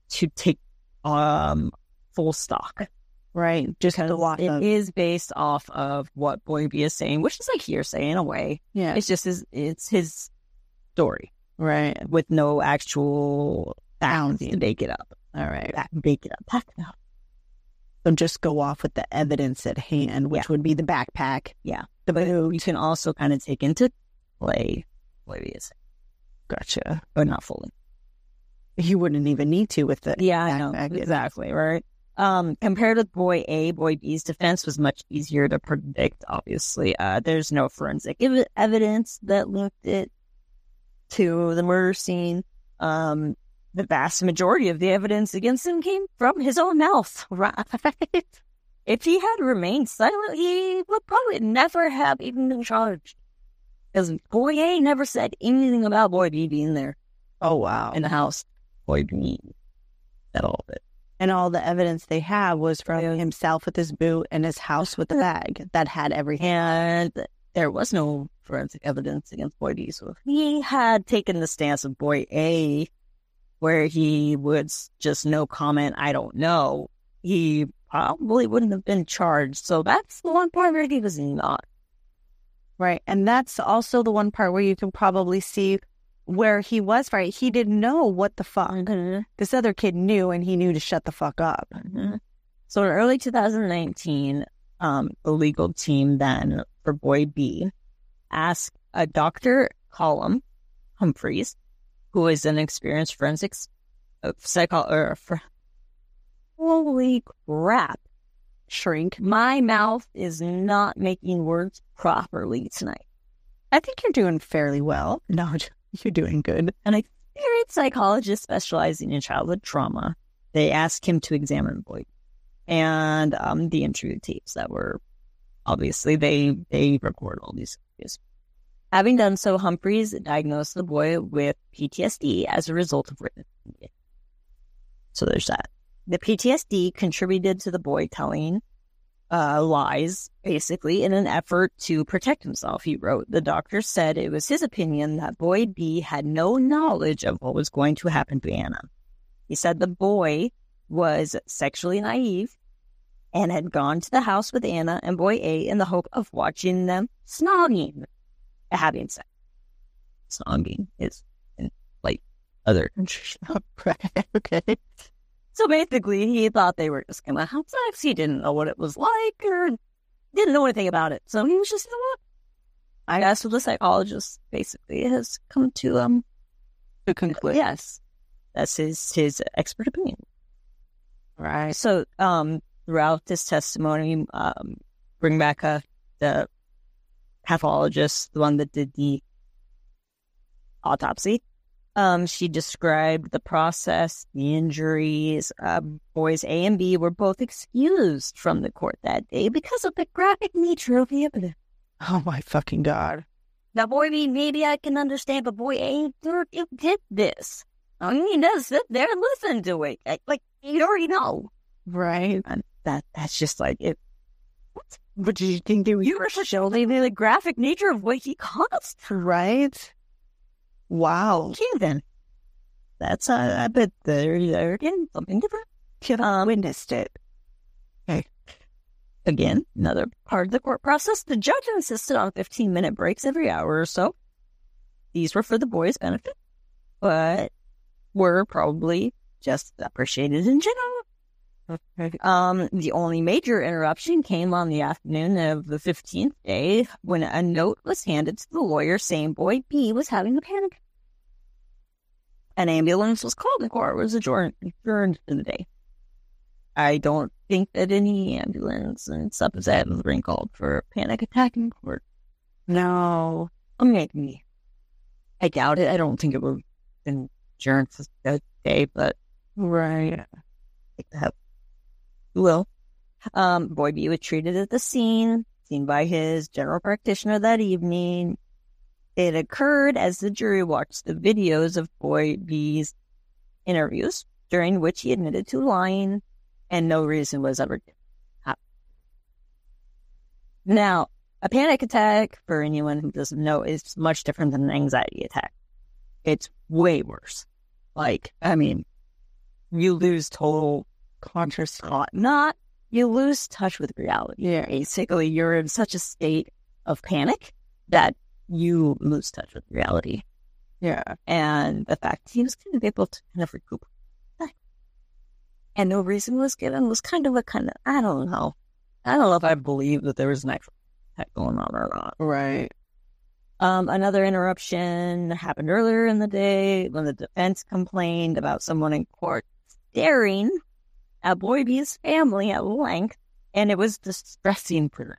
to take um full stock. Right. Just Because a lot it of. is based off of what Boy B is saying, which is like hearsay in a way. yeah. It's just his it's his story Right. with no actual facts to bake it up. All right. Back, bake it up. Back it up. So just go off with the evidence at hand, which would be the backpack. Yeah. The But boot. you can also kind of take into play what he is, Gotcha. but not fully. He wouldn't even need to with the Yeah, I know. Exactly, right? Um, compared with boy A, boy B's defense was much easier to predict, obviously. Uh, there's no forensic ev- evidence that linked it to the murder scene. Um, the vast majority of the evidence against him came from his own mouth, right? if he had remained silent, he would probably never have even been charged. Because boy A never said anything about boy B being there Oh wow. in the house. Boy B at all of it. And all the evidence they have was from himself with his boot and his house with the bag that had everything. And there was no forensic evidence against Boy B. So if he had taken the stance of Boy A, where he would just no comment, I don't know, he probably wouldn't have been charged. So that's the one part where he was not. Right. And that's also the one part where you can probably see where he was right. He didn't know what the fuck. This other kid knew and he knew to shut the fuck up. Mhm. So in early 2019, um, the legal team then for Boy B asked a Dr. Colum Humphreys, who is an experienced forensics uh, psycho or fr- holy crap. Shrink. My mouth is not making words properly tonight. I think you're doing fairly well. No, you're doing good. An experienced psychologist specializing in childhood trauma. They asked him to examine Boy B and um, the interview tapes that were obviously they they record all these interviews. Having done so, Humphreys diagnosed the boy with PTSD as a result of written. So there's that. The PTSD contributed to the boy telling uh, lies, basically, in an effort to protect himself. He wrote, The doctor said it was his opinion that boy B had no knowledge of what was going to happen to Ana. He said the boy was sexually naive and had gone to the house with Ana and boy A in the hope of watching them snogging, having sex. Snogging is in like other countries. Okay. So basically, he thought they were just going to have sex. He didn't know what it was like or didn't know anything about it. So he was just, you know what? I guess the psychologist basically has come to, um, To conclude. yes, that's his, his expert opinion. Right. So, um, throughout this testimony, um, bring back uh, the pathologist, the one that did the autopsy. Um, she described the process, the injuries. Um, boys A and B were both excused from the court that day because of the graphic nature of the evidence. Oh my fucking god. Now, boy B, maybe I can understand, but boy A, you you did this. I mean, does sit there and listen to it. Like, like you already know. Right. And that that's just like it. What? But did you think they were You were showing the graphic nature of what he caused. right? Wow. Okay, then. That's uh, I bet they're, they're again something different. Kid Um, witnessed it. Okay. Again, another part of the court process. The judge insisted on 15 minute breaks every hour or so. These were for the boys' benefit, but were probably just appreciated in general. Um, the only major interruption came on the afternoon of the 15th day when a note was handed to the lawyer saying boy B was having a panic. An ambulance was called and court was adjourned, adjourned for the day. I don't think that any ambulance and stuff is ever been called for a panic attack in court. No. Maybe. I doubt it. I don't think it would have been adjourned for that day, but Right. like that. Will. Um, Boy B was treated at the scene, seen by his general practitioner that evening. It occurred as the jury watched the videos of Boy B's interviews, during which he admitted to lying, and no reason was ever given. Ah. Now, a panic attack, for anyone who doesn't know, is much different than an anxiety attack. It's way worse. Like, I mean, you lose total Conscious. thought, not you lose touch with reality. Yeah. Basically, you're in such a state of panic that you lose touch with reality. Yeah. And the fact he was kind of able to kind of recoup. And no reason was given was kind of a kind of, I don't know. I don't know if I believe that there was an actual attack going on or not. Right. Um, another interruption happened earlier in the day when the defense complained about someone in court staring Boy B's family at length, and it was distressing for them.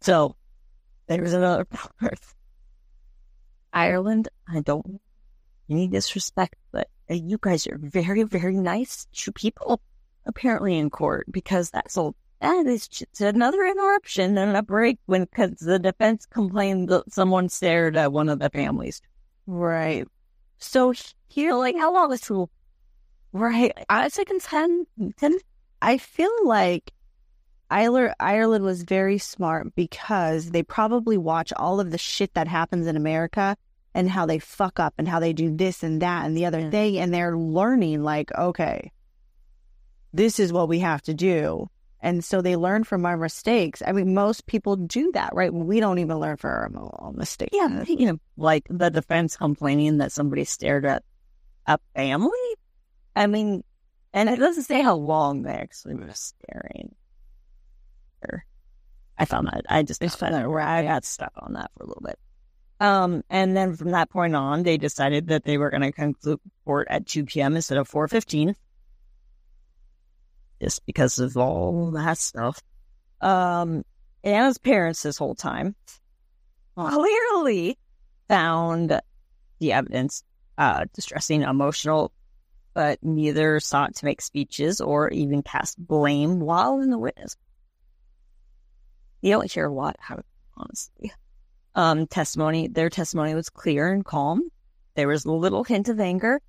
So there was another part. Ireland, I don't any disrespect, but uh, you guys are very, very nice to people, apparently in court, because that's a that is just another interruption and a break when because the defense complained that someone stared at one of the families. Right. So here, like, how long is school? Right. I was thinking 10, 10. I feel like Ireland, Ireland was very smart because they probably watch all of the shit that happens in America and how they fuck up and how they do this and that and the other Yeah. thing. And they're learning, like, okay, this is what we have to do. And so they learn from our mistakes. I mean, most people do that, right? We don't even learn from our own mistakes. Yeah, you know, like the defense complaining that somebody stared at a family. I mean, and it doesn't say how long they actually were staring. I found that I just found that where I got stuck on that for a little bit. Um, and then from that point on, they decided that they were going to conclude court at two p.m. instead of four fifteen, just because of all that stuff. Um, Ana's parents this whole time clearly found the evidence uh, distressing, emotional, but neither sought to make speeches or even cast blame while in the witness. You don't hear a lot, honestly. Um, testimony, their testimony was clear and calm. There was little hint of anger.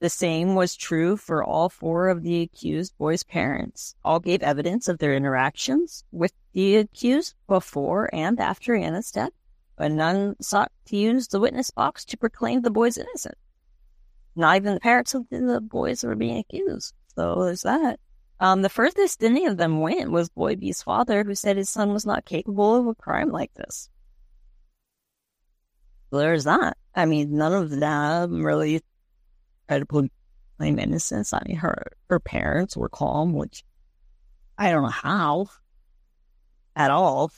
The same was true for all four of the accused boys' parents. All gave evidence of their interactions with the accused before and after Ana's death but none sought to use the witness box to proclaim the boys innocent. Not even the parents of the boys were being accused. So there's that. Um, the furthest any of them went was Boy B's father, who said his son was not capable of a crime like this. There's that. I mean, none of them really to claim innocence. I mean, her her parents were calm, which I don't know how at all.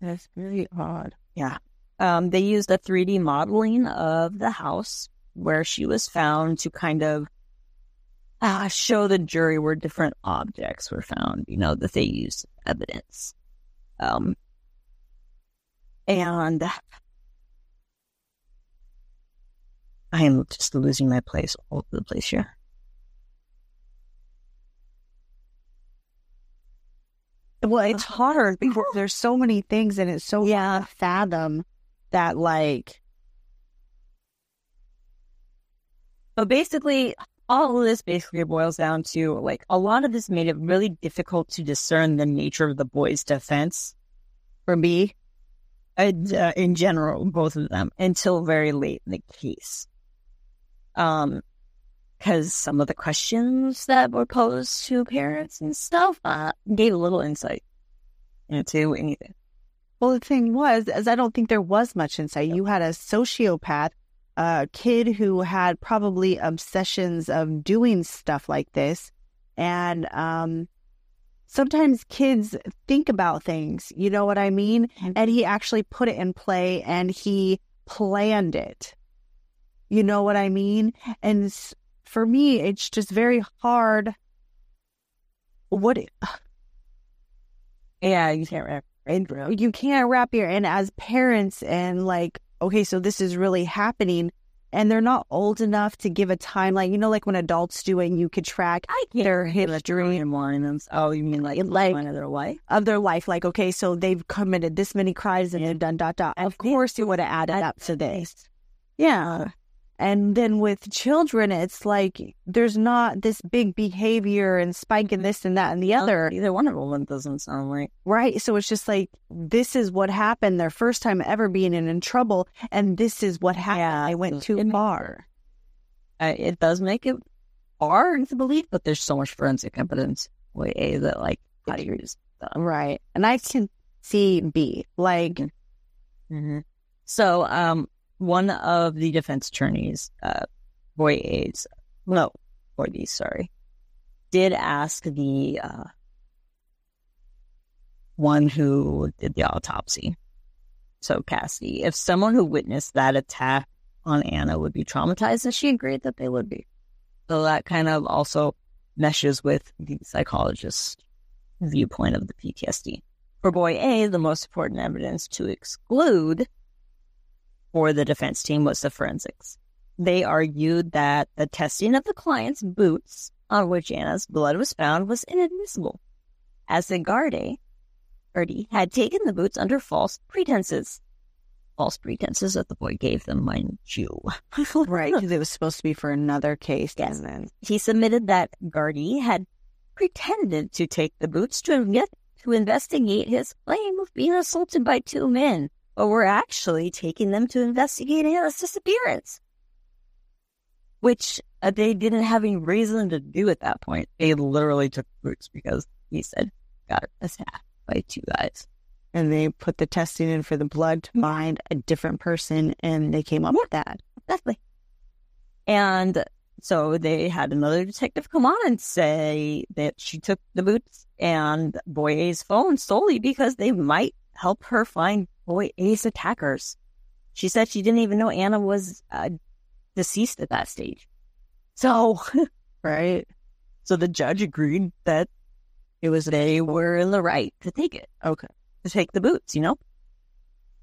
That's really odd. Yeah. Um, they used a 3D modeling of the house where she was found to kind of uh, show the jury where different objects were found, you know, that they used evidence. Um, and I am just losing my place all over the place here. Well, it's hard because there's so many things and it's so Yeah. hard to fathom that, like, But basically, all of this basically boils down to like a lot of this made it really difficult to discern the nature of the boys' defense for me, uh, uh, in general, both of them, until very late in the case. Um, because some of the questions that were posed to parents and stuff uh, gave a little insight into anything. well, the thing was, as I don't think there was much insight. You had a sociopath, a kid who had probably obsessions of doing stuff like this. And um, sometimes kids think about things, you know what I mean? And he actually put it in play and he planned it. You know what I mean? And for me, it's just very hard. What Yeah, you can't wrap you can't wrap your and as parents and like okay so this is really happening and they're not old enough to give a timeline you know like when adults do it and you could track I can't their history dream one and oh, you mean like Like- of their life? of their life like okay so they've committed this many crimes and they've done dot dot of course you would have added up to this yeah and then with children it's like there's not this big behavior and spike in this and that and the other Either one of them doesn't sound right. Right. So it's just like, this is what happened their first time ever being in, in trouble. And this is what happened. Yeah, I went too far. Uh, it does make it hard to believe, but there's so much forensic evidence way that like how do you just Right. And I can see B. Like, Mm-hmm. So, um, one of the defense attorneys, uh, Boy A's, no, Boy B, sorry, did ask the uh, one who did the autopsy. So, Cassidy, if someone who witnessed that attack on Ana would be traumatized, and she agreed that they would be. So that kind of also meshes with the psychologist's viewpoint of the PTSD. For boy A, the most important evidence to exclude for the defense team was the forensics. They argued that the testing of the client's boots on which Ana's blood was found was inadmissible, as the Gardaí, eh, Gardaí had taken the boots under false pretenses. False pretenses that the boy gave them, mind you. right, because it was supposed to be for another case. Yes. And then He submitted that Gardaí had pretended to take the boots to, to investigate his claim of being assaulted by two men, but were actually taking them to investigate Ana's disappearance. Which uh, they didn't have any reason to do at that point. They literally took boots because he said got attacked by two guys. and they put the testing in for the blood to find a different person, and they came up with that. Exactly. And so they had another detective come on and say that she took the boots and Boy A's phone solely because they might help her find Boy A's attackers. She said she didn't even know Ana was uh, deceased at that stage. So, Right? so the judge agreed that it was they were in the right to take it Okay. to take the boots, you know?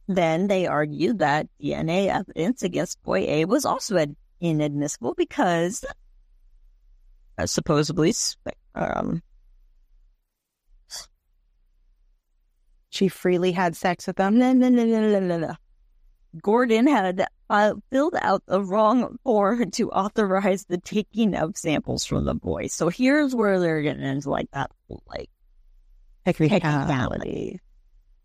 Then they argued that DNA evidence against boy A was also ad- inadmissible because uh, supposedly, um, She freely had sex with them. no, no, no. Gordon had uh, filled out the wrong form to authorize the taking of samples from the boys. So here's where they're getting into like that, like Technicality.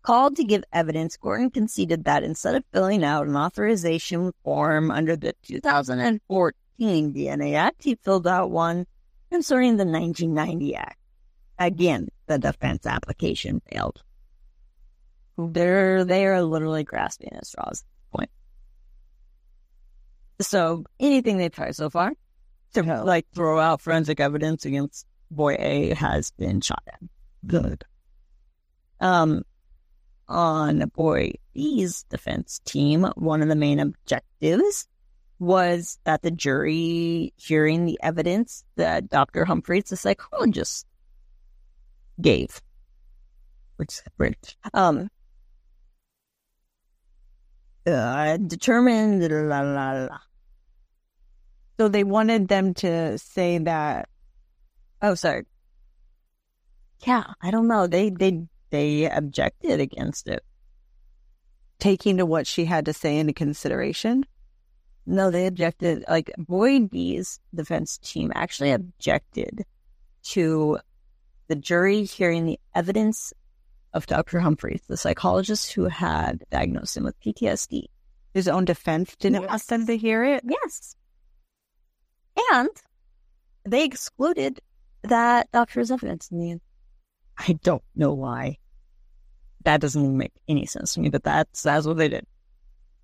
Called to give evidence, Gordon conceded that instead of filling out an authorization form under the 2014 DNA Act, he filled out one concerning the 1990 Act. Again, the defense application failed. They're they are literally grasping at straws at this point. So anything they've tried so far to No. like throw out forensic evidence against boy A has been shot at. Good. Um, on boy B's defense team, one of the main objectives was that the jury hearing the evidence that Dr. Humphreys, the psychologist, gave, which is great. Um, uh, determined la la la. So they wanted them to say that Oh, sorry. Yeah, I don't know. They they they objected against it. taking to what she had to say into consideration. No, they objected. Like Boy B's defense team actually objected to the jury hearing the evidence of Dr. Humphreys, the psychologist who had diagnosed him with PTSD. His own defense didn't Yes. want them to hear it. Yes. And they excluded that doctor's evidence in the end. I don't know why. That doesn't make any sense to me, but that's that's what they did.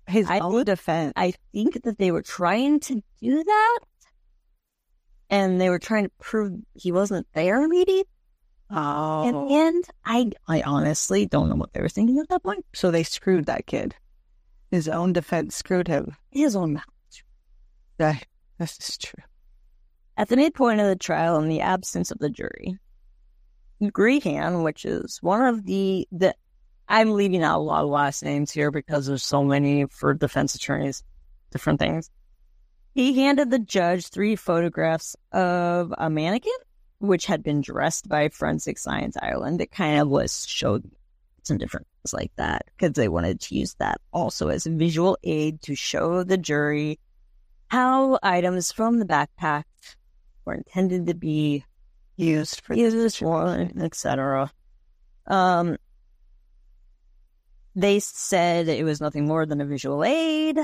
His I own think- defense. I think that they were trying to do that. And they were trying to prove he wasn't there, maybe. Oh, the end, I I honestly don't know what they were thinking at that point. so they screwed that kid. His own defense screwed him. His own mouth. That- This is true. At the midpoint of the trial, in the absence of the jury, Grehan, which is one of the the I'm leaving out a lot of last names here because there's so many for defense attorneys, different things. He handed the judge three photographs of a mannequin, which had been dressed by Forensic Science Ireland. It kind of was showed some different things like that because they wanted to use that also as a visual aid to show the jury how items from the backpack were intended to be Used for used for, etc. Um, they said it was nothing more than a visual aid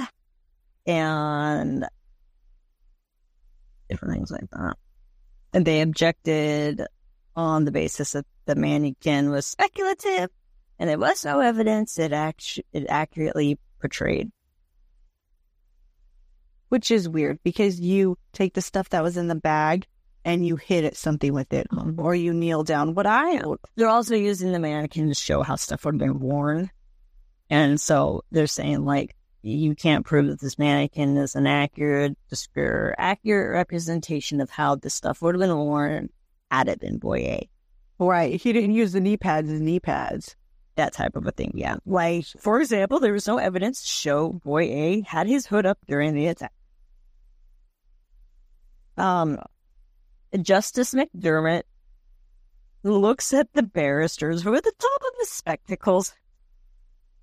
and different things like that. And they objected on the basis that the mannequin was speculative and there was no evidence it, act- it accurately portrayed. which is weird because you take the stuff that was in the bag and you hit at something with it, mm-hmm. or you kneel down. What I They're also using the mannequin to show how stuff would have been worn. And so they're saying, like, you can't prove that this mannequin is an accurate, accurate representation of how this stuff would have been worn had it been Boy A. right, he didn't use the knee pads as knee pads. That type of a thing, yeah. Like, for example, there was no evidence to show Boy A had his hood up during the attack. Um, Justice McDermott looks at the barristers who are at the top of his spectacles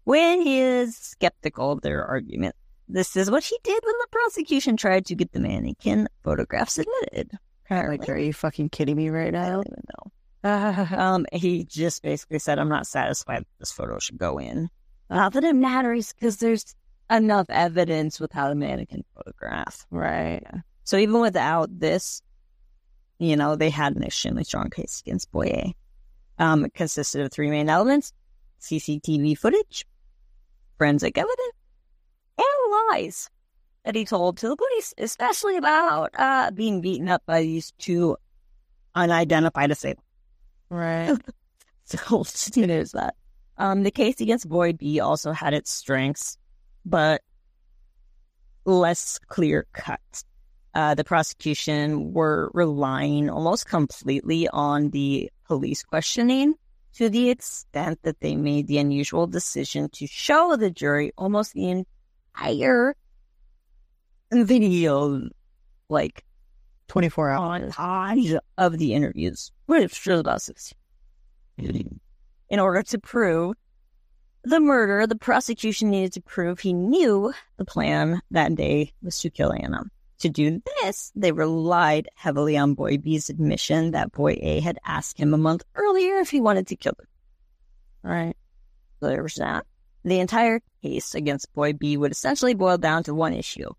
when he is skeptical of their argument. This is what he did when the prosecution tried to get the mannequin photographs admitted. Like, are you fucking kidding me right I now? don't even know. um, he just basically said, "I'm not satisfied that this photo should go in." Not that it matters because there's enough evidence with how the mannequin photograph. Right. So even without this, you know, they had an extremely strong case against Boy A. Um, it consisted of three main elements: CCTV footage, forensic evidence, and lies that he told to the police, especially about uh, being beaten up by these two unidentified assailants. Right. So there's that. Um, the case against Boy B also had its strengths, but less clear cut. Uh, the prosecution were relying almost completely on the police questioning to the extent that they made the unusual decision to show the jury almost the entire video, like 24 hours. montage of the interviews, which was about 16. In order to prove the murder, the prosecution needed to prove he knew the plan that day was to kill Ana. To do this, they relied heavily on Boy B's admission that Boy A had asked him a month earlier if he wanted to kill them. Right. So there was that. The entire case against Boy B would essentially boil down to one issue.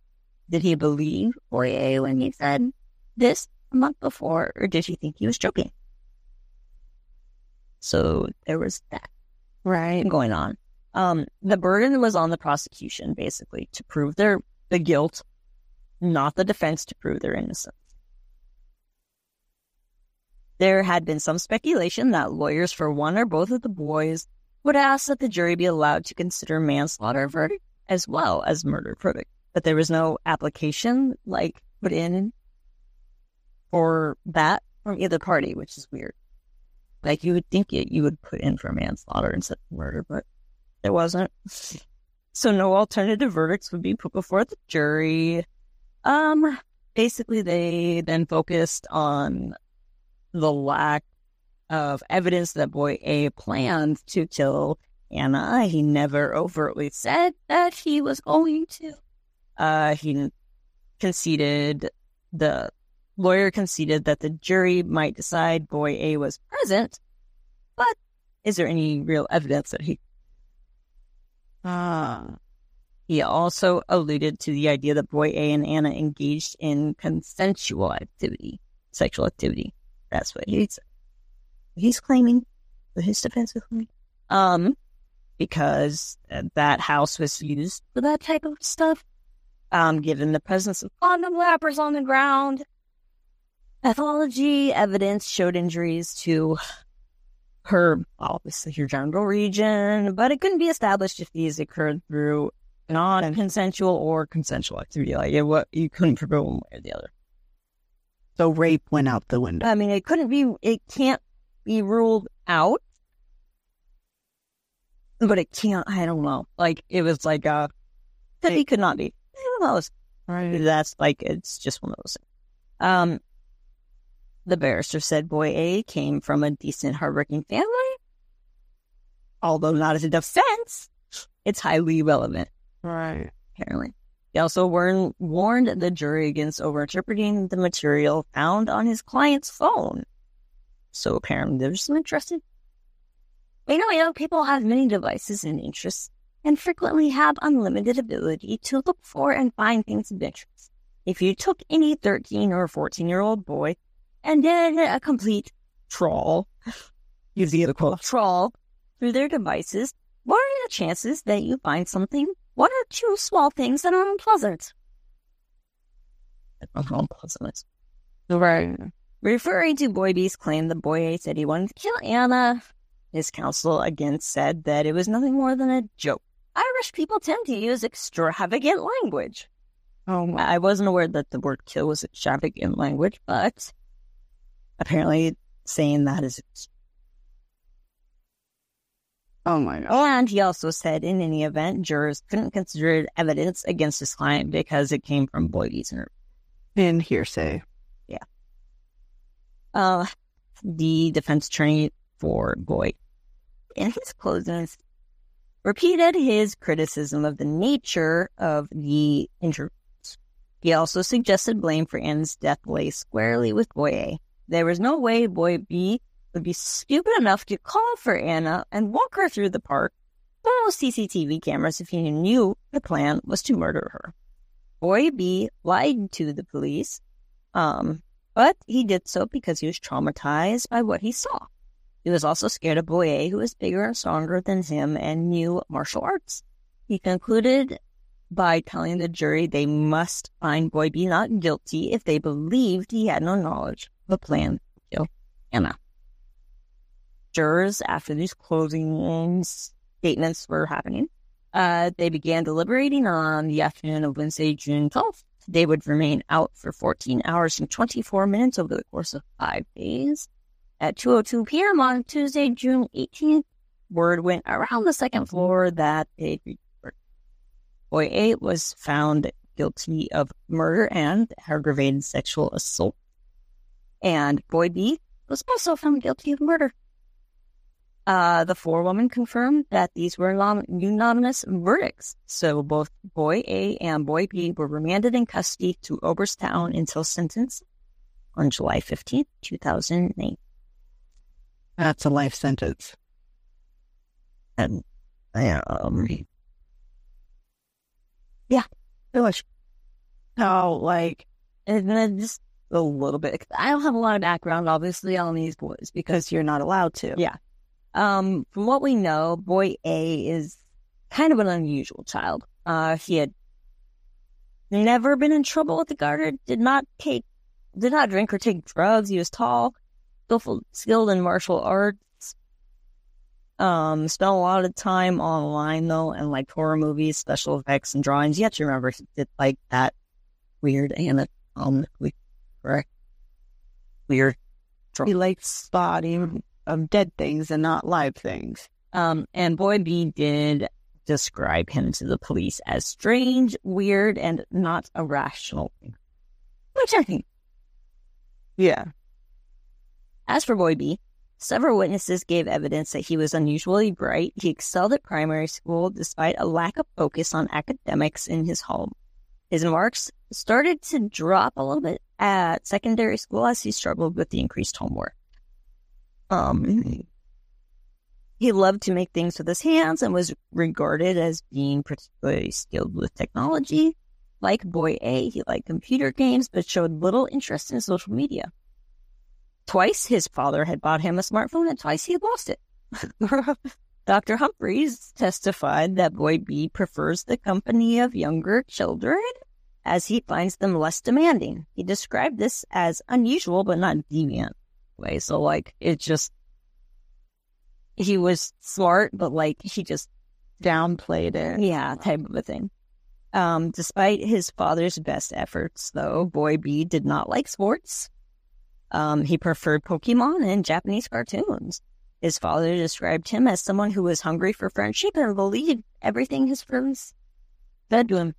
Did he believe Boy A when he said this a month before, or did he think he was joking? So there was that Right. going on. Um, the burden was on the prosecution, basically, to prove their the guilt, not the defense to prove their innocence. There had been some speculation that lawyers for one or both of the boys would ask that the jury be allowed to consider manslaughter verdict as well as murder verdict, but there was no application like put in for that from either party, which is weird. Like you would think it, you would put in for manslaughter instead of murder, but there wasn't. So no alternative verdicts would be put before the jury. Um, basically, they then focused on the lack of evidence that boy A planned to kill Ana. He never overtly said that he was going to. Uh, he conceded the lawyer conceded that the jury might decide boy A was present, but is there any real evidence that he Ah. He also alluded to the idea that boy A and Ana engaged in consensual activity, sexual activity. That's what he's he's claiming. His defense is claiming. Um, because that house was used for that type of stuff. Um, given the presence of condom wrappers on the ground, pathology evidence showed injuries to her, obviously her genital region, but it couldn't be established if these occurred through non-consensual or consensual activity. Like it, what you couldn't prove one way or the other. So rape went out the window. I mean, it couldn't be. It can't be ruled out, but it can't. I don't know. Like it was like uh, that be, could not be. Who knows? Right. That's like it's just one of those. Things. Um, the barrister said boy A came from a decent, hardworking family. Although not as a defense, it's highly relevant, Right. apparently. He also warned, warned the jury against overinterpreting the material found on his client's phone. So apparently there's some interested. You know, young people have many devices and interests and frequently have unlimited ability to look for and find things of interest. If you took any 13 or 14 year old boy and did a complete trawl, use the other quote, trawl through their devices, what are the chances that you find something, one are two small things that are unpleasant? Unpleasantness. Right. Referring to Boy B's claim that Boy A said he wanted to kill Ana, his counsel again said that it was nothing more than a joke. Irish people tend to use extravagant language. Oh my. I wasn't aware that the word kill was extravagant language, but apparently saying that is. Oh my god. And he also said in any event, jurors couldn't consider it evidence against his client because it came from Boy B's interview. In hearsay. Yeah. Uh, the defense attorney for Boyd, in his closings, repeated his criticism of the nature of the interviews. He also suggested blame for Anne's death lay squarely with Boy A. There was no way Boy B would be stupid enough to call for Ana and walk her through the park, follow CCTV cameras if he knew the plan was to murder her. Boy B lied to the police, um, but he did so because he was traumatized by what he saw. He was also scared of Boy A, who was bigger and stronger than him and knew martial arts. He concluded by telling the jury they must find Boy B not guilty if they believed he had no knowledge of a plan to kill Ana. Jurors, after these closing statements were happening, uh, they began deliberating on the afternoon of Wednesday, June 12th. They would remain out for 14 hours and 24 minutes over the course of five days. At 2.02 p.m. on Tuesday, June 18th, word went around the second floor that they Boy A was found guilty of murder and aggravated sexual assault. And Boy B was also found guilty of murder. Uh, the forewoman confirmed that these were unanimous verdicts. So both Boy A and Boy B were remanded in custody to Oberstown until sentence on July 15th, 2008. That's a life sentence. And, I um, yeah, it was. How, like, and then just a little bit. I don't have a lot of background, obviously, on these boys because you're not allowed to. Yeah. Um, from what we know, boy A is kind of an unusual child. Uh, he had never been in trouble with the Gardaí, did not take, did not drink or take drugs. He was tall, skillful, skilled in martial arts. Um, spent a lot of time online though, and like horror movies, special effects, and drawings. You have to remember he did like that weird anatomically correct, weird. He likes spotting of dead things and not live things. Um, and Boy B did describe him to the police as strange, weird, and not a rational. Which I think. Yeah. As for Boy B, several witnesses gave evidence that he was unusually bright. He excelled at primary school despite a lack of focus on academics in his home. His marks started to drop a little bit at secondary school as he struggled with the increased homework. Um, he loved to make things with his hands and was regarded as being particularly skilled with technology. Like Boy A, he liked computer games but showed little interest in social media. Twice his father had bought him a smartphone and twice he had lost it. Dr. Humphreys testified that Boy B prefers the company of younger children as he finds them less demanding. He described this as unusual but not deviant way. So like it just he was smart, but like he just downplayed it. Yeah, type of a thing. Um, despite his father's best efforts, though, Boy B did not like sports. Um, he preferred Pokemon and Japanese cartoons. His father described him as someone who was hungry for friendship and believed everything his friends said to him.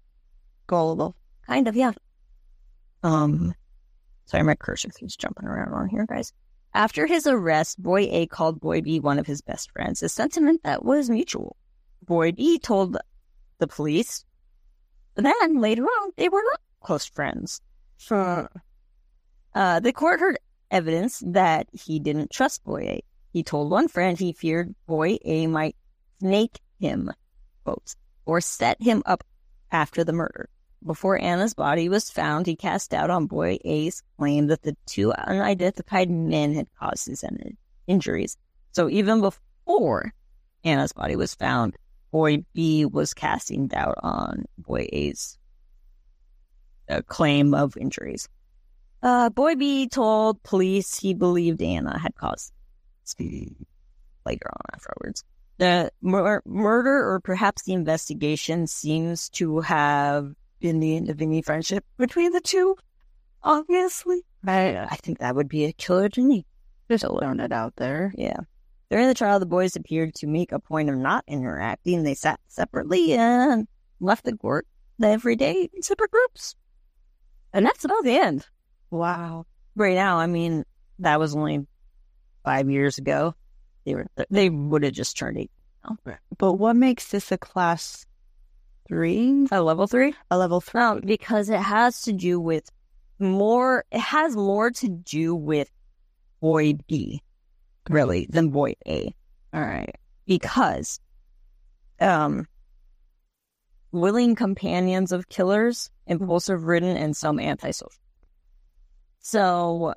Gullible. Kind of, yeah. Um, sorry, my cursor keeps jumping around on here, guys. After his arrest, Boy A called Boy B one of his best friends, a sentiment that was mutual. Boy B told the police then later on they were not close friends. Sure. Uh, the court heard evidence that he didn't trust Boy A. He told one friend he feared Boy A might snake him, quotes, or set him up after the murder. Before Ana's body was found, he cast doubt on Boy A's claim that the two unidentified men had caused his injuries. So even before Ana's body was found, Boy B was casting doubt on Boy A's uh, claim of injuries. Uh, Boy B told police he believed Ana had caused later on afterwards. The mur- murder, or perhaps the investigation, seems to have been the end of any friendship between the two. Obviously, I I think that would be a killer to me. just throwing it out there. Yeah. During the trial, the boys appeared to make a point of not interacting. They sat separately and left the court every day in separate groups. And that's about the end. Wow. Right now, I mean, that was only five years ago. They were they would have just turned eight. But what makes this a class three? A level three? A level three? No, because it has to do with more. It has more to do with boy B, really, than boy A. All right. because um willing companions of killers, impulsive ridden, and some antisocial. So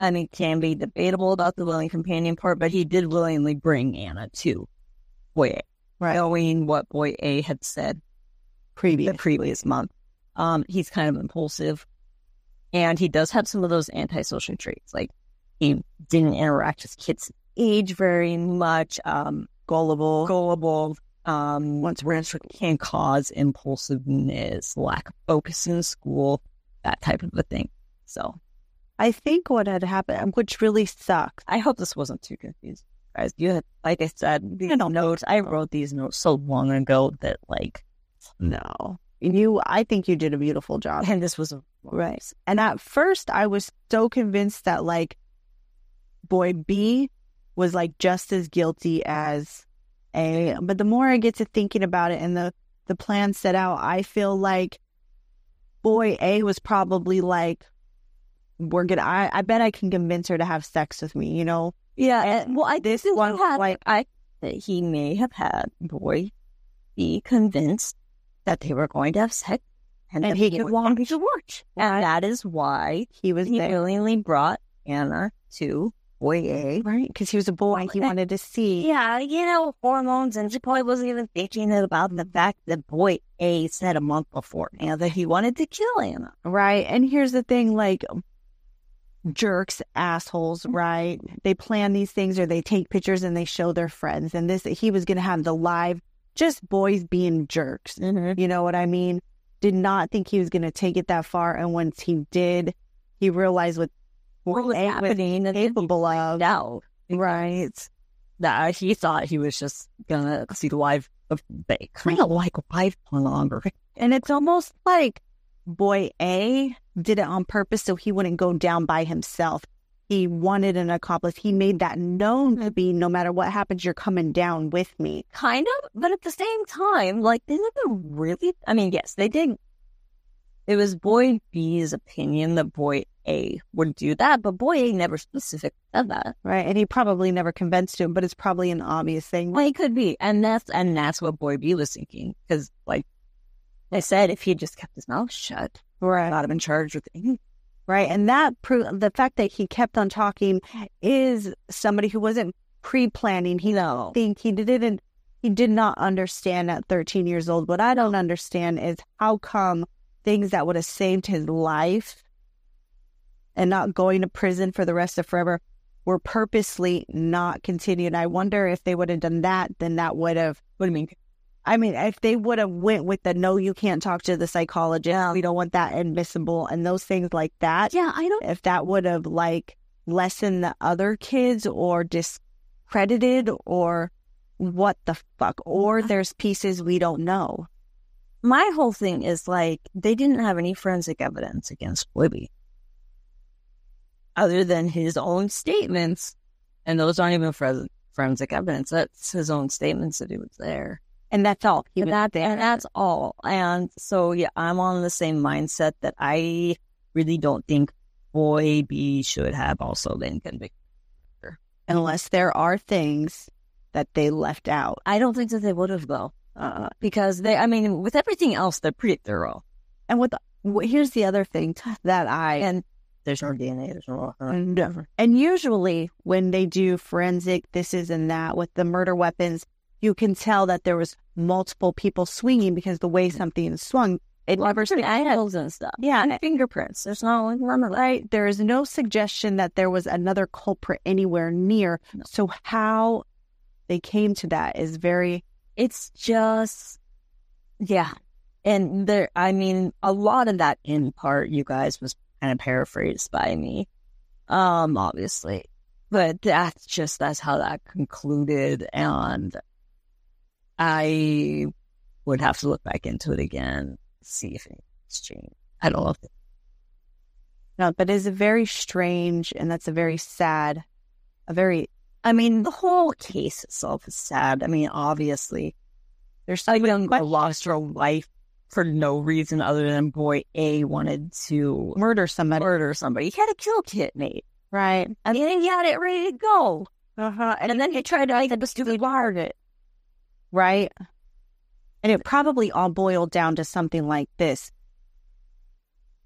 I mean can be debatable about the willing companion part, but he did willingly bring Ana to boy A, Right. knowing what boy A had said Previous. the previous month. Um, he's kind of impulsive, and he does have some of those antisocial traits. Like he didn't interact with kids' age very much. Um, Gullible. gullible. Um, Once ranch can cause impulsiveness, lack of focus in school, that type of a thing. So I think what had happened, which really sucks. I hope this wasn't too confusing, guys. You had, like I said, these notes. I wrote these notes so long ago that like, No. You, I think you did a beautiful job. and this was a Right. And at first, I was so convinced that like boy B was like just as guilty as A. But the more I get to thinking about it and the the plan set out, I feel like boy A was probably like, we're gonna. I, I bet I can convince her to have sex with me. You know. Yeah, and, well, I This this one, had, like- I that he may have had boy be convinced that they were going to have sex, and, And that he could want to watch, and that is why He was he there, willingly brought Ana to boy A. right? Because he was a boy. He wanted to see. Yeah, you know hormones, and she probably wasn't even thinking about the fact that boy A said a month before and that he wanted to kill Ana. Right. And here's the thing like jerks, assholes, right? They plan these things or they take pictures and they show their friends. And this, he was going to have the live, just boys being jerks. Mm-hmm. You know what I mean? Did not think he was going to take it that far. And once he did, he realized what, What was was happening? He capable of. out Right. that he thought he was just gonna see the live, they kind of like live pornography. And it's almost like boy A did it on purpose so he wouldn't go down by himself. He wanted an accomplice. He made that known to be no matter what happens, you're coming down with me. Kind of, but at the same time, like they never really. I mean, yes, they did. It was boy B's opinion that boy A would do that, but boy A never specifically said that. Right. And he probably never convinced him, but it's probably an obvious thing. Well, he could be, and that's and that's what boy B was thinking because, like I said, if he had just kept his mouth shut, Right. not have been charged with anything. Right. And that pro- the fact that he kept on talking is somebody who wasn't pre planning. He No, think he didn't he did not understand at 13 years old. What I don't understand is how come things that would have saved his life and not going to prison for the rest of forever were purposely not continued. I wonder if they would have done that, then that would have what do you mean? I mean, if they would have went with the no, you can't talk to the psychologist, we don't want that admissible, and those things like that. Yeah, I don't. If that would have like lessened the other kids or discredited or what the fuck, or there's pieces we don't know. My whole thing is like they didn't have any forensic evidence against Libby, other than his own statements, and those aren't even forensic evidence. That's his own statements that he was there. And that's all. And that, there. and that's all. And so, yeah, I'm on the same mindset that I really don't think Boy B should have also been convicted. Unless there are things that they left out. I don't think that they would have though, uh, because they. I mean, with everything else, they're pretty thorough. And with here's the other thing that I And there's no DNA. There's no. uh, And, and usually when they do forensic this is and that with the murder weapons, you can tell that there was multiple people swinging because the way something is swung, it never Different angles and stuff. Yeah, And fingerprints. There's no right. There is no suggestion that there was another culprit anywhere near. No. So how they came to that is very It's just, yeah. And there, I mean, a lot of that in part, you guys, was kind of paraphrased by me, um, obviously. But that's just, that's how that concluded. And I would have to look back into it again, see if it's changed. I don't know if no, but it's a very strange and that's a very sad, a very I mean, the whole case itself is sad. I mean, obviously, there's young girl lost her life for no reason other than boy A wanted to murder somebody, murder somebody. He had a kill kit made. right? And mean, he had it ready to go. Uh-huh. And, then he tried to a stupid wired it. Right? And it probably all boiled down to something like this.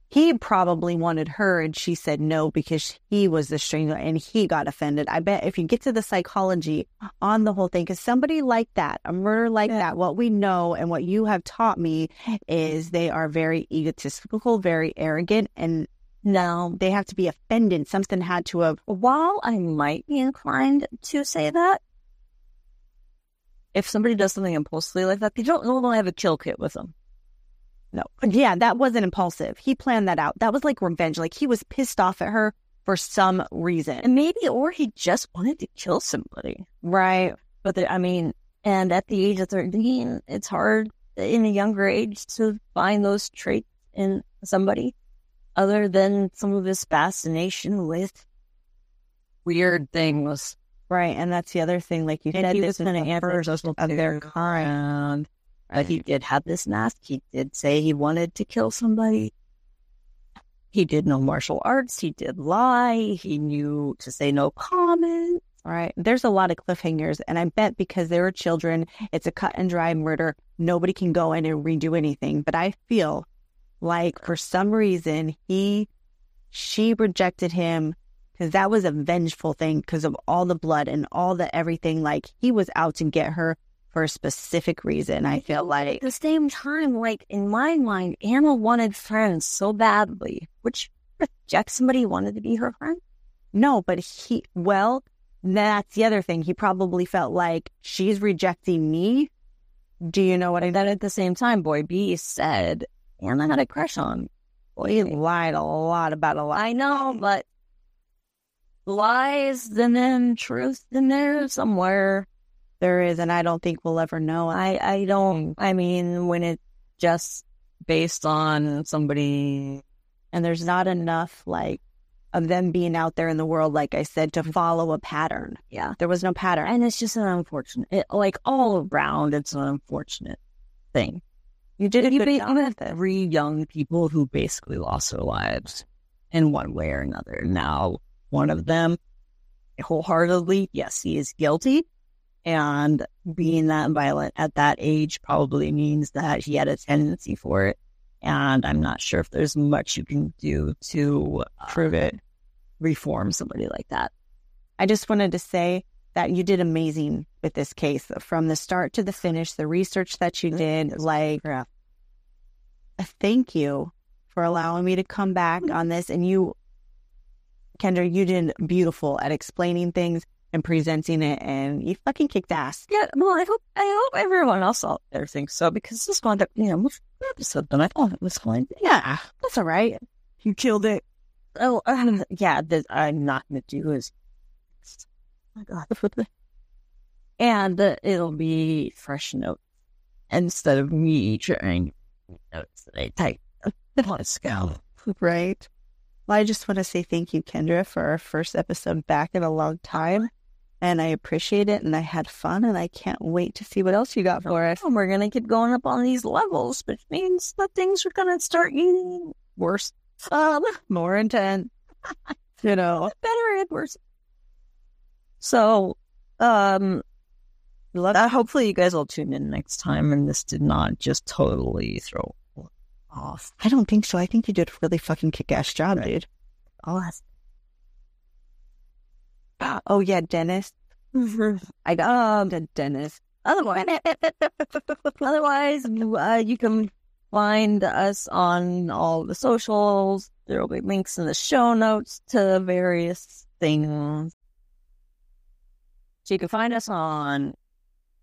He probably wanted her and she said no because he was the stranger and he got offended. I bet if you get to the psychology on the whole thing, because somebody like that, a murder like Yeah. that, what we know and what you have taught me is they are very egotistical, very arrogant, and Now, they have to be offended. Something had to have, while I might be inclined to say that, if somebody does something impulsively like that, they don't normally have a kill kit with them. no, yeah, that wasn't impulsive. He planned that out. That was like revenge. Like he was pissed off at her for some reason. And maybe, or he just wanted to kill somebody. Right. But there, I mean, and at the age of 13, it's hard in a younger age to find those traits in somebody other than some of his fascination with weird things. Right. And that's the other thing. Like you And said, he this was kind the of first of their kind. And uh, he did have this mask. He did say he wanted to kill somebody. He did know martial arts. He did lie. He knew to say no comment. Right. There's a lot of cliffhangers. And I bet because they were children, it's a cut and dry murder. Nobody can go in and redo anything. But I feel like for some reason, he, she rejected him because that was a vengeful thing because of all the blood and all the everything. Like he was out to get her for a specific reason. I feel like At the same time, like in my mind, Ana wanted friends so badly. Which reject somebody who wanted to be her friend? no, but he, well, that's the other thing. He probably felt like she's rejecting me. Do you know what I then at the same time, Boy B said Ana had a crush on. Boy, He lied a lot about a lot. I know, but lies and then truth in there somewhere. There is, and I don't think we'll ever know. I I don't. I mean, when it's just based on somebody, And there's not enough like of them being out there in the world, like I said, to mm-hmm. follow a pattern. yeah, There was no pattern. and it's just an unfortunate. It, like all around, it's an unfortunate thing. You did a You good ba- job you with have it. three young people who basically lost their lives in one way or another. Now, one of them, wholeheartedly, yes, he is guilty. And being that violent at that age probably means that he had a tendency for it. And I'm not sure if there's much you can do to uh, Prove it. reform somebody like that. I just wanted to say that you did amazing with this case from the start to the finish, the research that you did. Like, Yeah. thank you for allowing me to come back on this. And you, Kendra, you did beautiful at explaining things and presenting it, and you fucking kicked ass. Yeah, well, I hope I hope everyone else out there thinks so because this up, you know, episode than I thought it was going to. Yeah, that's all right. You killed it. Oh, um, yeah, that I'm not going to do is. Oh my God. and uh, it'll be fresh notes instead of me trying notes that I type. Let's go. Right. Well, I just want to say thank you, Kendra, for our first episode back in a long time. And I appreciate it and I had fun and I can't wait to see what else you got for us. And we're going to keep going up on these levels, which means that things are going to start getting worse. Um, More intense. you know. better and worse. So, um, uh, hopefully you guys will tune in next time and this did not just totally throw off. I don't think so. I think you did a really fucking kick ass job, Right. dude. I'll ask. Oh yeah, Dennis. I got, um, The Dennis. otherwise, otherwise, uh, you can find us on all the socials. There will be links in the show notes to various things. So you can find us on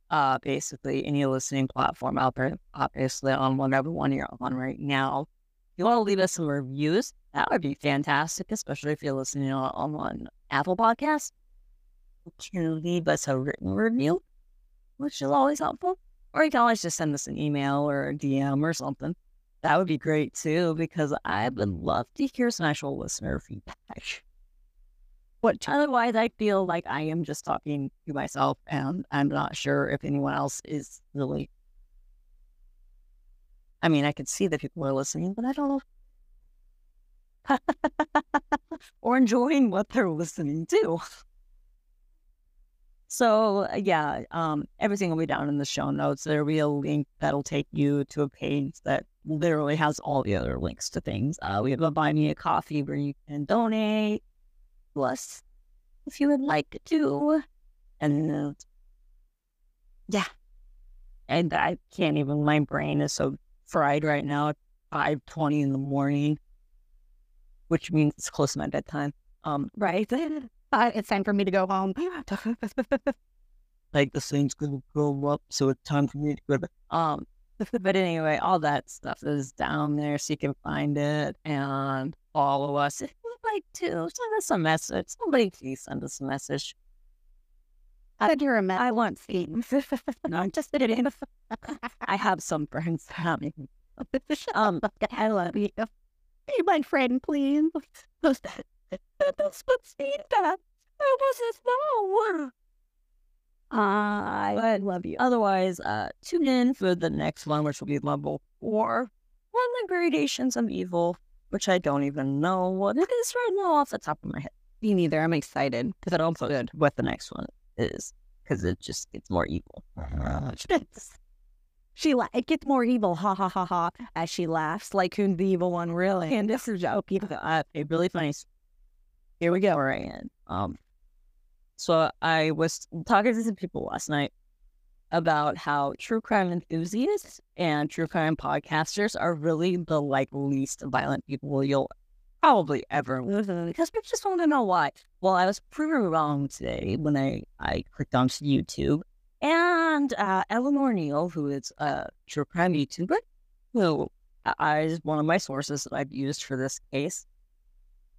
uh, basically any listening platform out there, obviously on whatever one you're on right now. If you want to leave us some reviews, that would be fantastic, especially if you're listening on, on Apple Podcasts. You leave us a written review, which is always helpful. Or you can always just send us an email or a DM or something. That would be great too, because I would love to hear some actual listener feedback. What otherwise I feel like I am just talking to myself and I'm not sure if anyone else is really I mean, I can see that people are listening, but I don't know. or enjoying what they're listening to. So uh, yeah, um, everything will be down in the show notes. There'll be a link that'll take you to a page that literally has all the other links to things. Uh, we have a buy me a coffee where you can donate to us if you would like to, and uh, yeah, and I can't even. My brain is so fried right now at five twenty in the morning, which means it's close to my bedtime. Um, right. Uh, it's time for me to go home. like the thing's gonna grow up, so it's time for me to go to bed. Um, but anyway, all that stuff is down there, so you can find it and follow us. Like to send us a message, somebody please send us a message. Send her a message. I want feet. no, I'm just kidding. I have some friends. um, I love you. Be my friend, please. That's what feedback. I wasn't know. I love you. Otherwise, uh, tune in for the next one, which will be level four, one of the gradations of evil, which I don't even know what it is right now off the top of my head. Me neither. I'm excited because I don't put good what the next one is because it just gets more evil. she la- it gets more evil, ha ha ha ha, as she laughs like who's the evil one, really. And this is joke. Uh, a really funny here we go, Ryan. Um, so I was talking to some people last night about how true crime enthusiasts and true crime podcasters are really the like least violent people you'll probably ever mm-hmm. because people just want to know why. Well, I was proven wrong today when I I clicked onto YouTube and uh, Eleanor Neale, who is a true crime YouTuber, who is one of my sources that I've used for this case,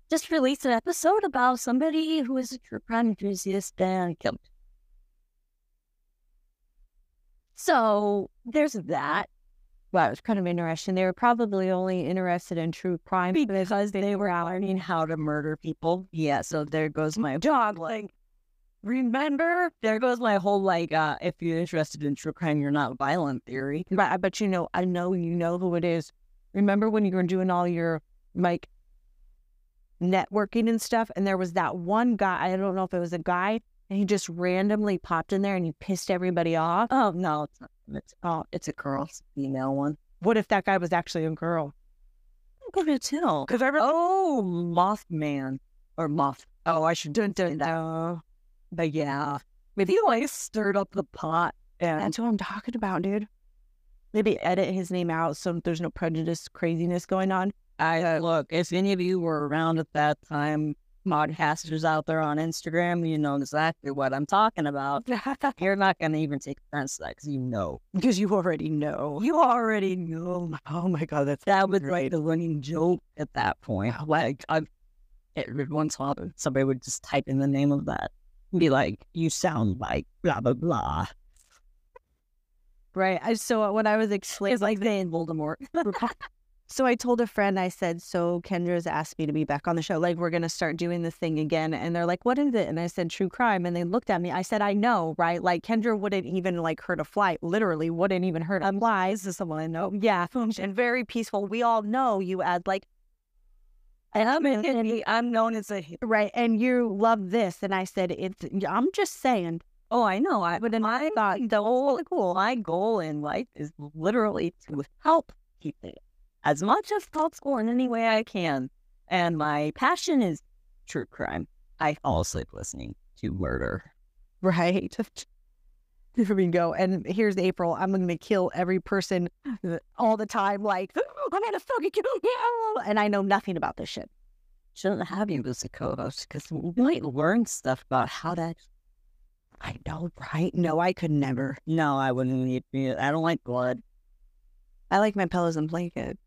just released an episode about somebody who is a true crime enthusiast and killed. So there's that. Well, it was kind of interesting. They were probably only interested in true crime because they were learning how to murder people. Yeah, so there goes my dog. Like, remember? There goes my whole like, uh, if you're interested in true crime, you're not violent theory. But but you know, I know you know who it is. Remember when you were doing all your like networking and stuff. And there was that one guy, I don't know if it was a guy, and he just randomly popped in there and he pissed everybody off. Oh, no, it's not. It's, oh, it's a girl, it's a female one. What if that guy was actually a girl? I could tell. Because I oh, Mothman. Or Moth. Oh, I should do that. But yeah, maybe he like stirred up the pot. And that's what I'm talking about, dude. Maybe edit his name out so there's no prejudice craziness going on. I uh, look, if any of you were around at that time, podcasters out there on Instagram, you know exactly what I'm talking about. You're not going to even take offense to that because you know. Because you already know. You already know. Oh my God, that's that was right. A running joke at that point. Oh. Like, I, every once while, somebody would just type in the name of that and be like, you sound like blah, blah, blah. Right. I, so when I was explaining, it's like they in Voldemort. So I told a friend, I said, So Kendra's asked me to be back on the show. Like, we're going to start doing this thing again. And they're like, What is it? And I said, True crime. And they looked at me. I said, I know, right? Like, Kendra wouldn't even like hurt a fly, literally wouldn't even hurt a fly. This is someone I know. Yeah. And very peaceful. We all know you add like, I'm, in, I'm known as a right, and you love this, and I said it's. I'm just saying. Oh, I know. I but I thought the whole cool. My goal in life is literally to help people as much as possible in any way I can. And my passion is true crime. I fall asleep listening to murder. Right. Here we go. And here's April. I'm going to kill every person uh, all the time. Like, I'm going to fucking kill you. And I know nothing about this shit. Shouldn't have you as a co-host because we might learn stuff about how that. I know, right? No, I could never. No, I wouldn't need me. I don't like blood. I like my pillows and blanket.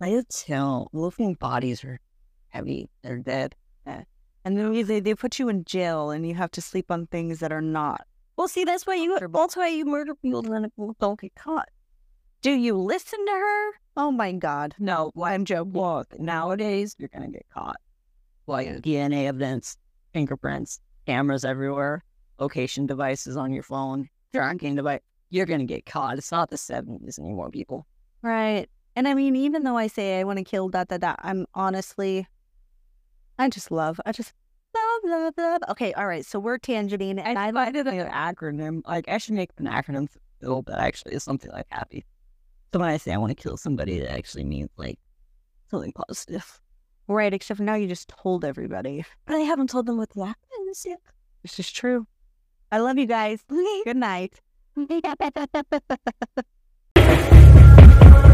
I do too. Living bodies are heavy. They're dead. Eh, and then they, they put you in jail and you have to sleep on things that are not. Well, see, that's why you. That's why you murder people and then don't get caught. Do you listen to her? Oh my God. No, I'm joking. Look, nowadays you're gonna get caught. Like DNA evidence, fingerprints, cameras everywhere, location devices on your phone, tracking device. You're gonna get caught. It's not the seventies anymore, people. Right. And I mean, even though I say I want to kill that, that, that, I'm honestly, I just love, I just love, love, love. Okay, all right. So we're tangenting, and I find it an acronym. Like I should make an acronym for that actually is something like happy. So when I say I want to kill somebody, that actually means like something positive. Right, except now you just told everybody. But I haven't told them what the acronym is yet. This is true. I love you guys. Good night.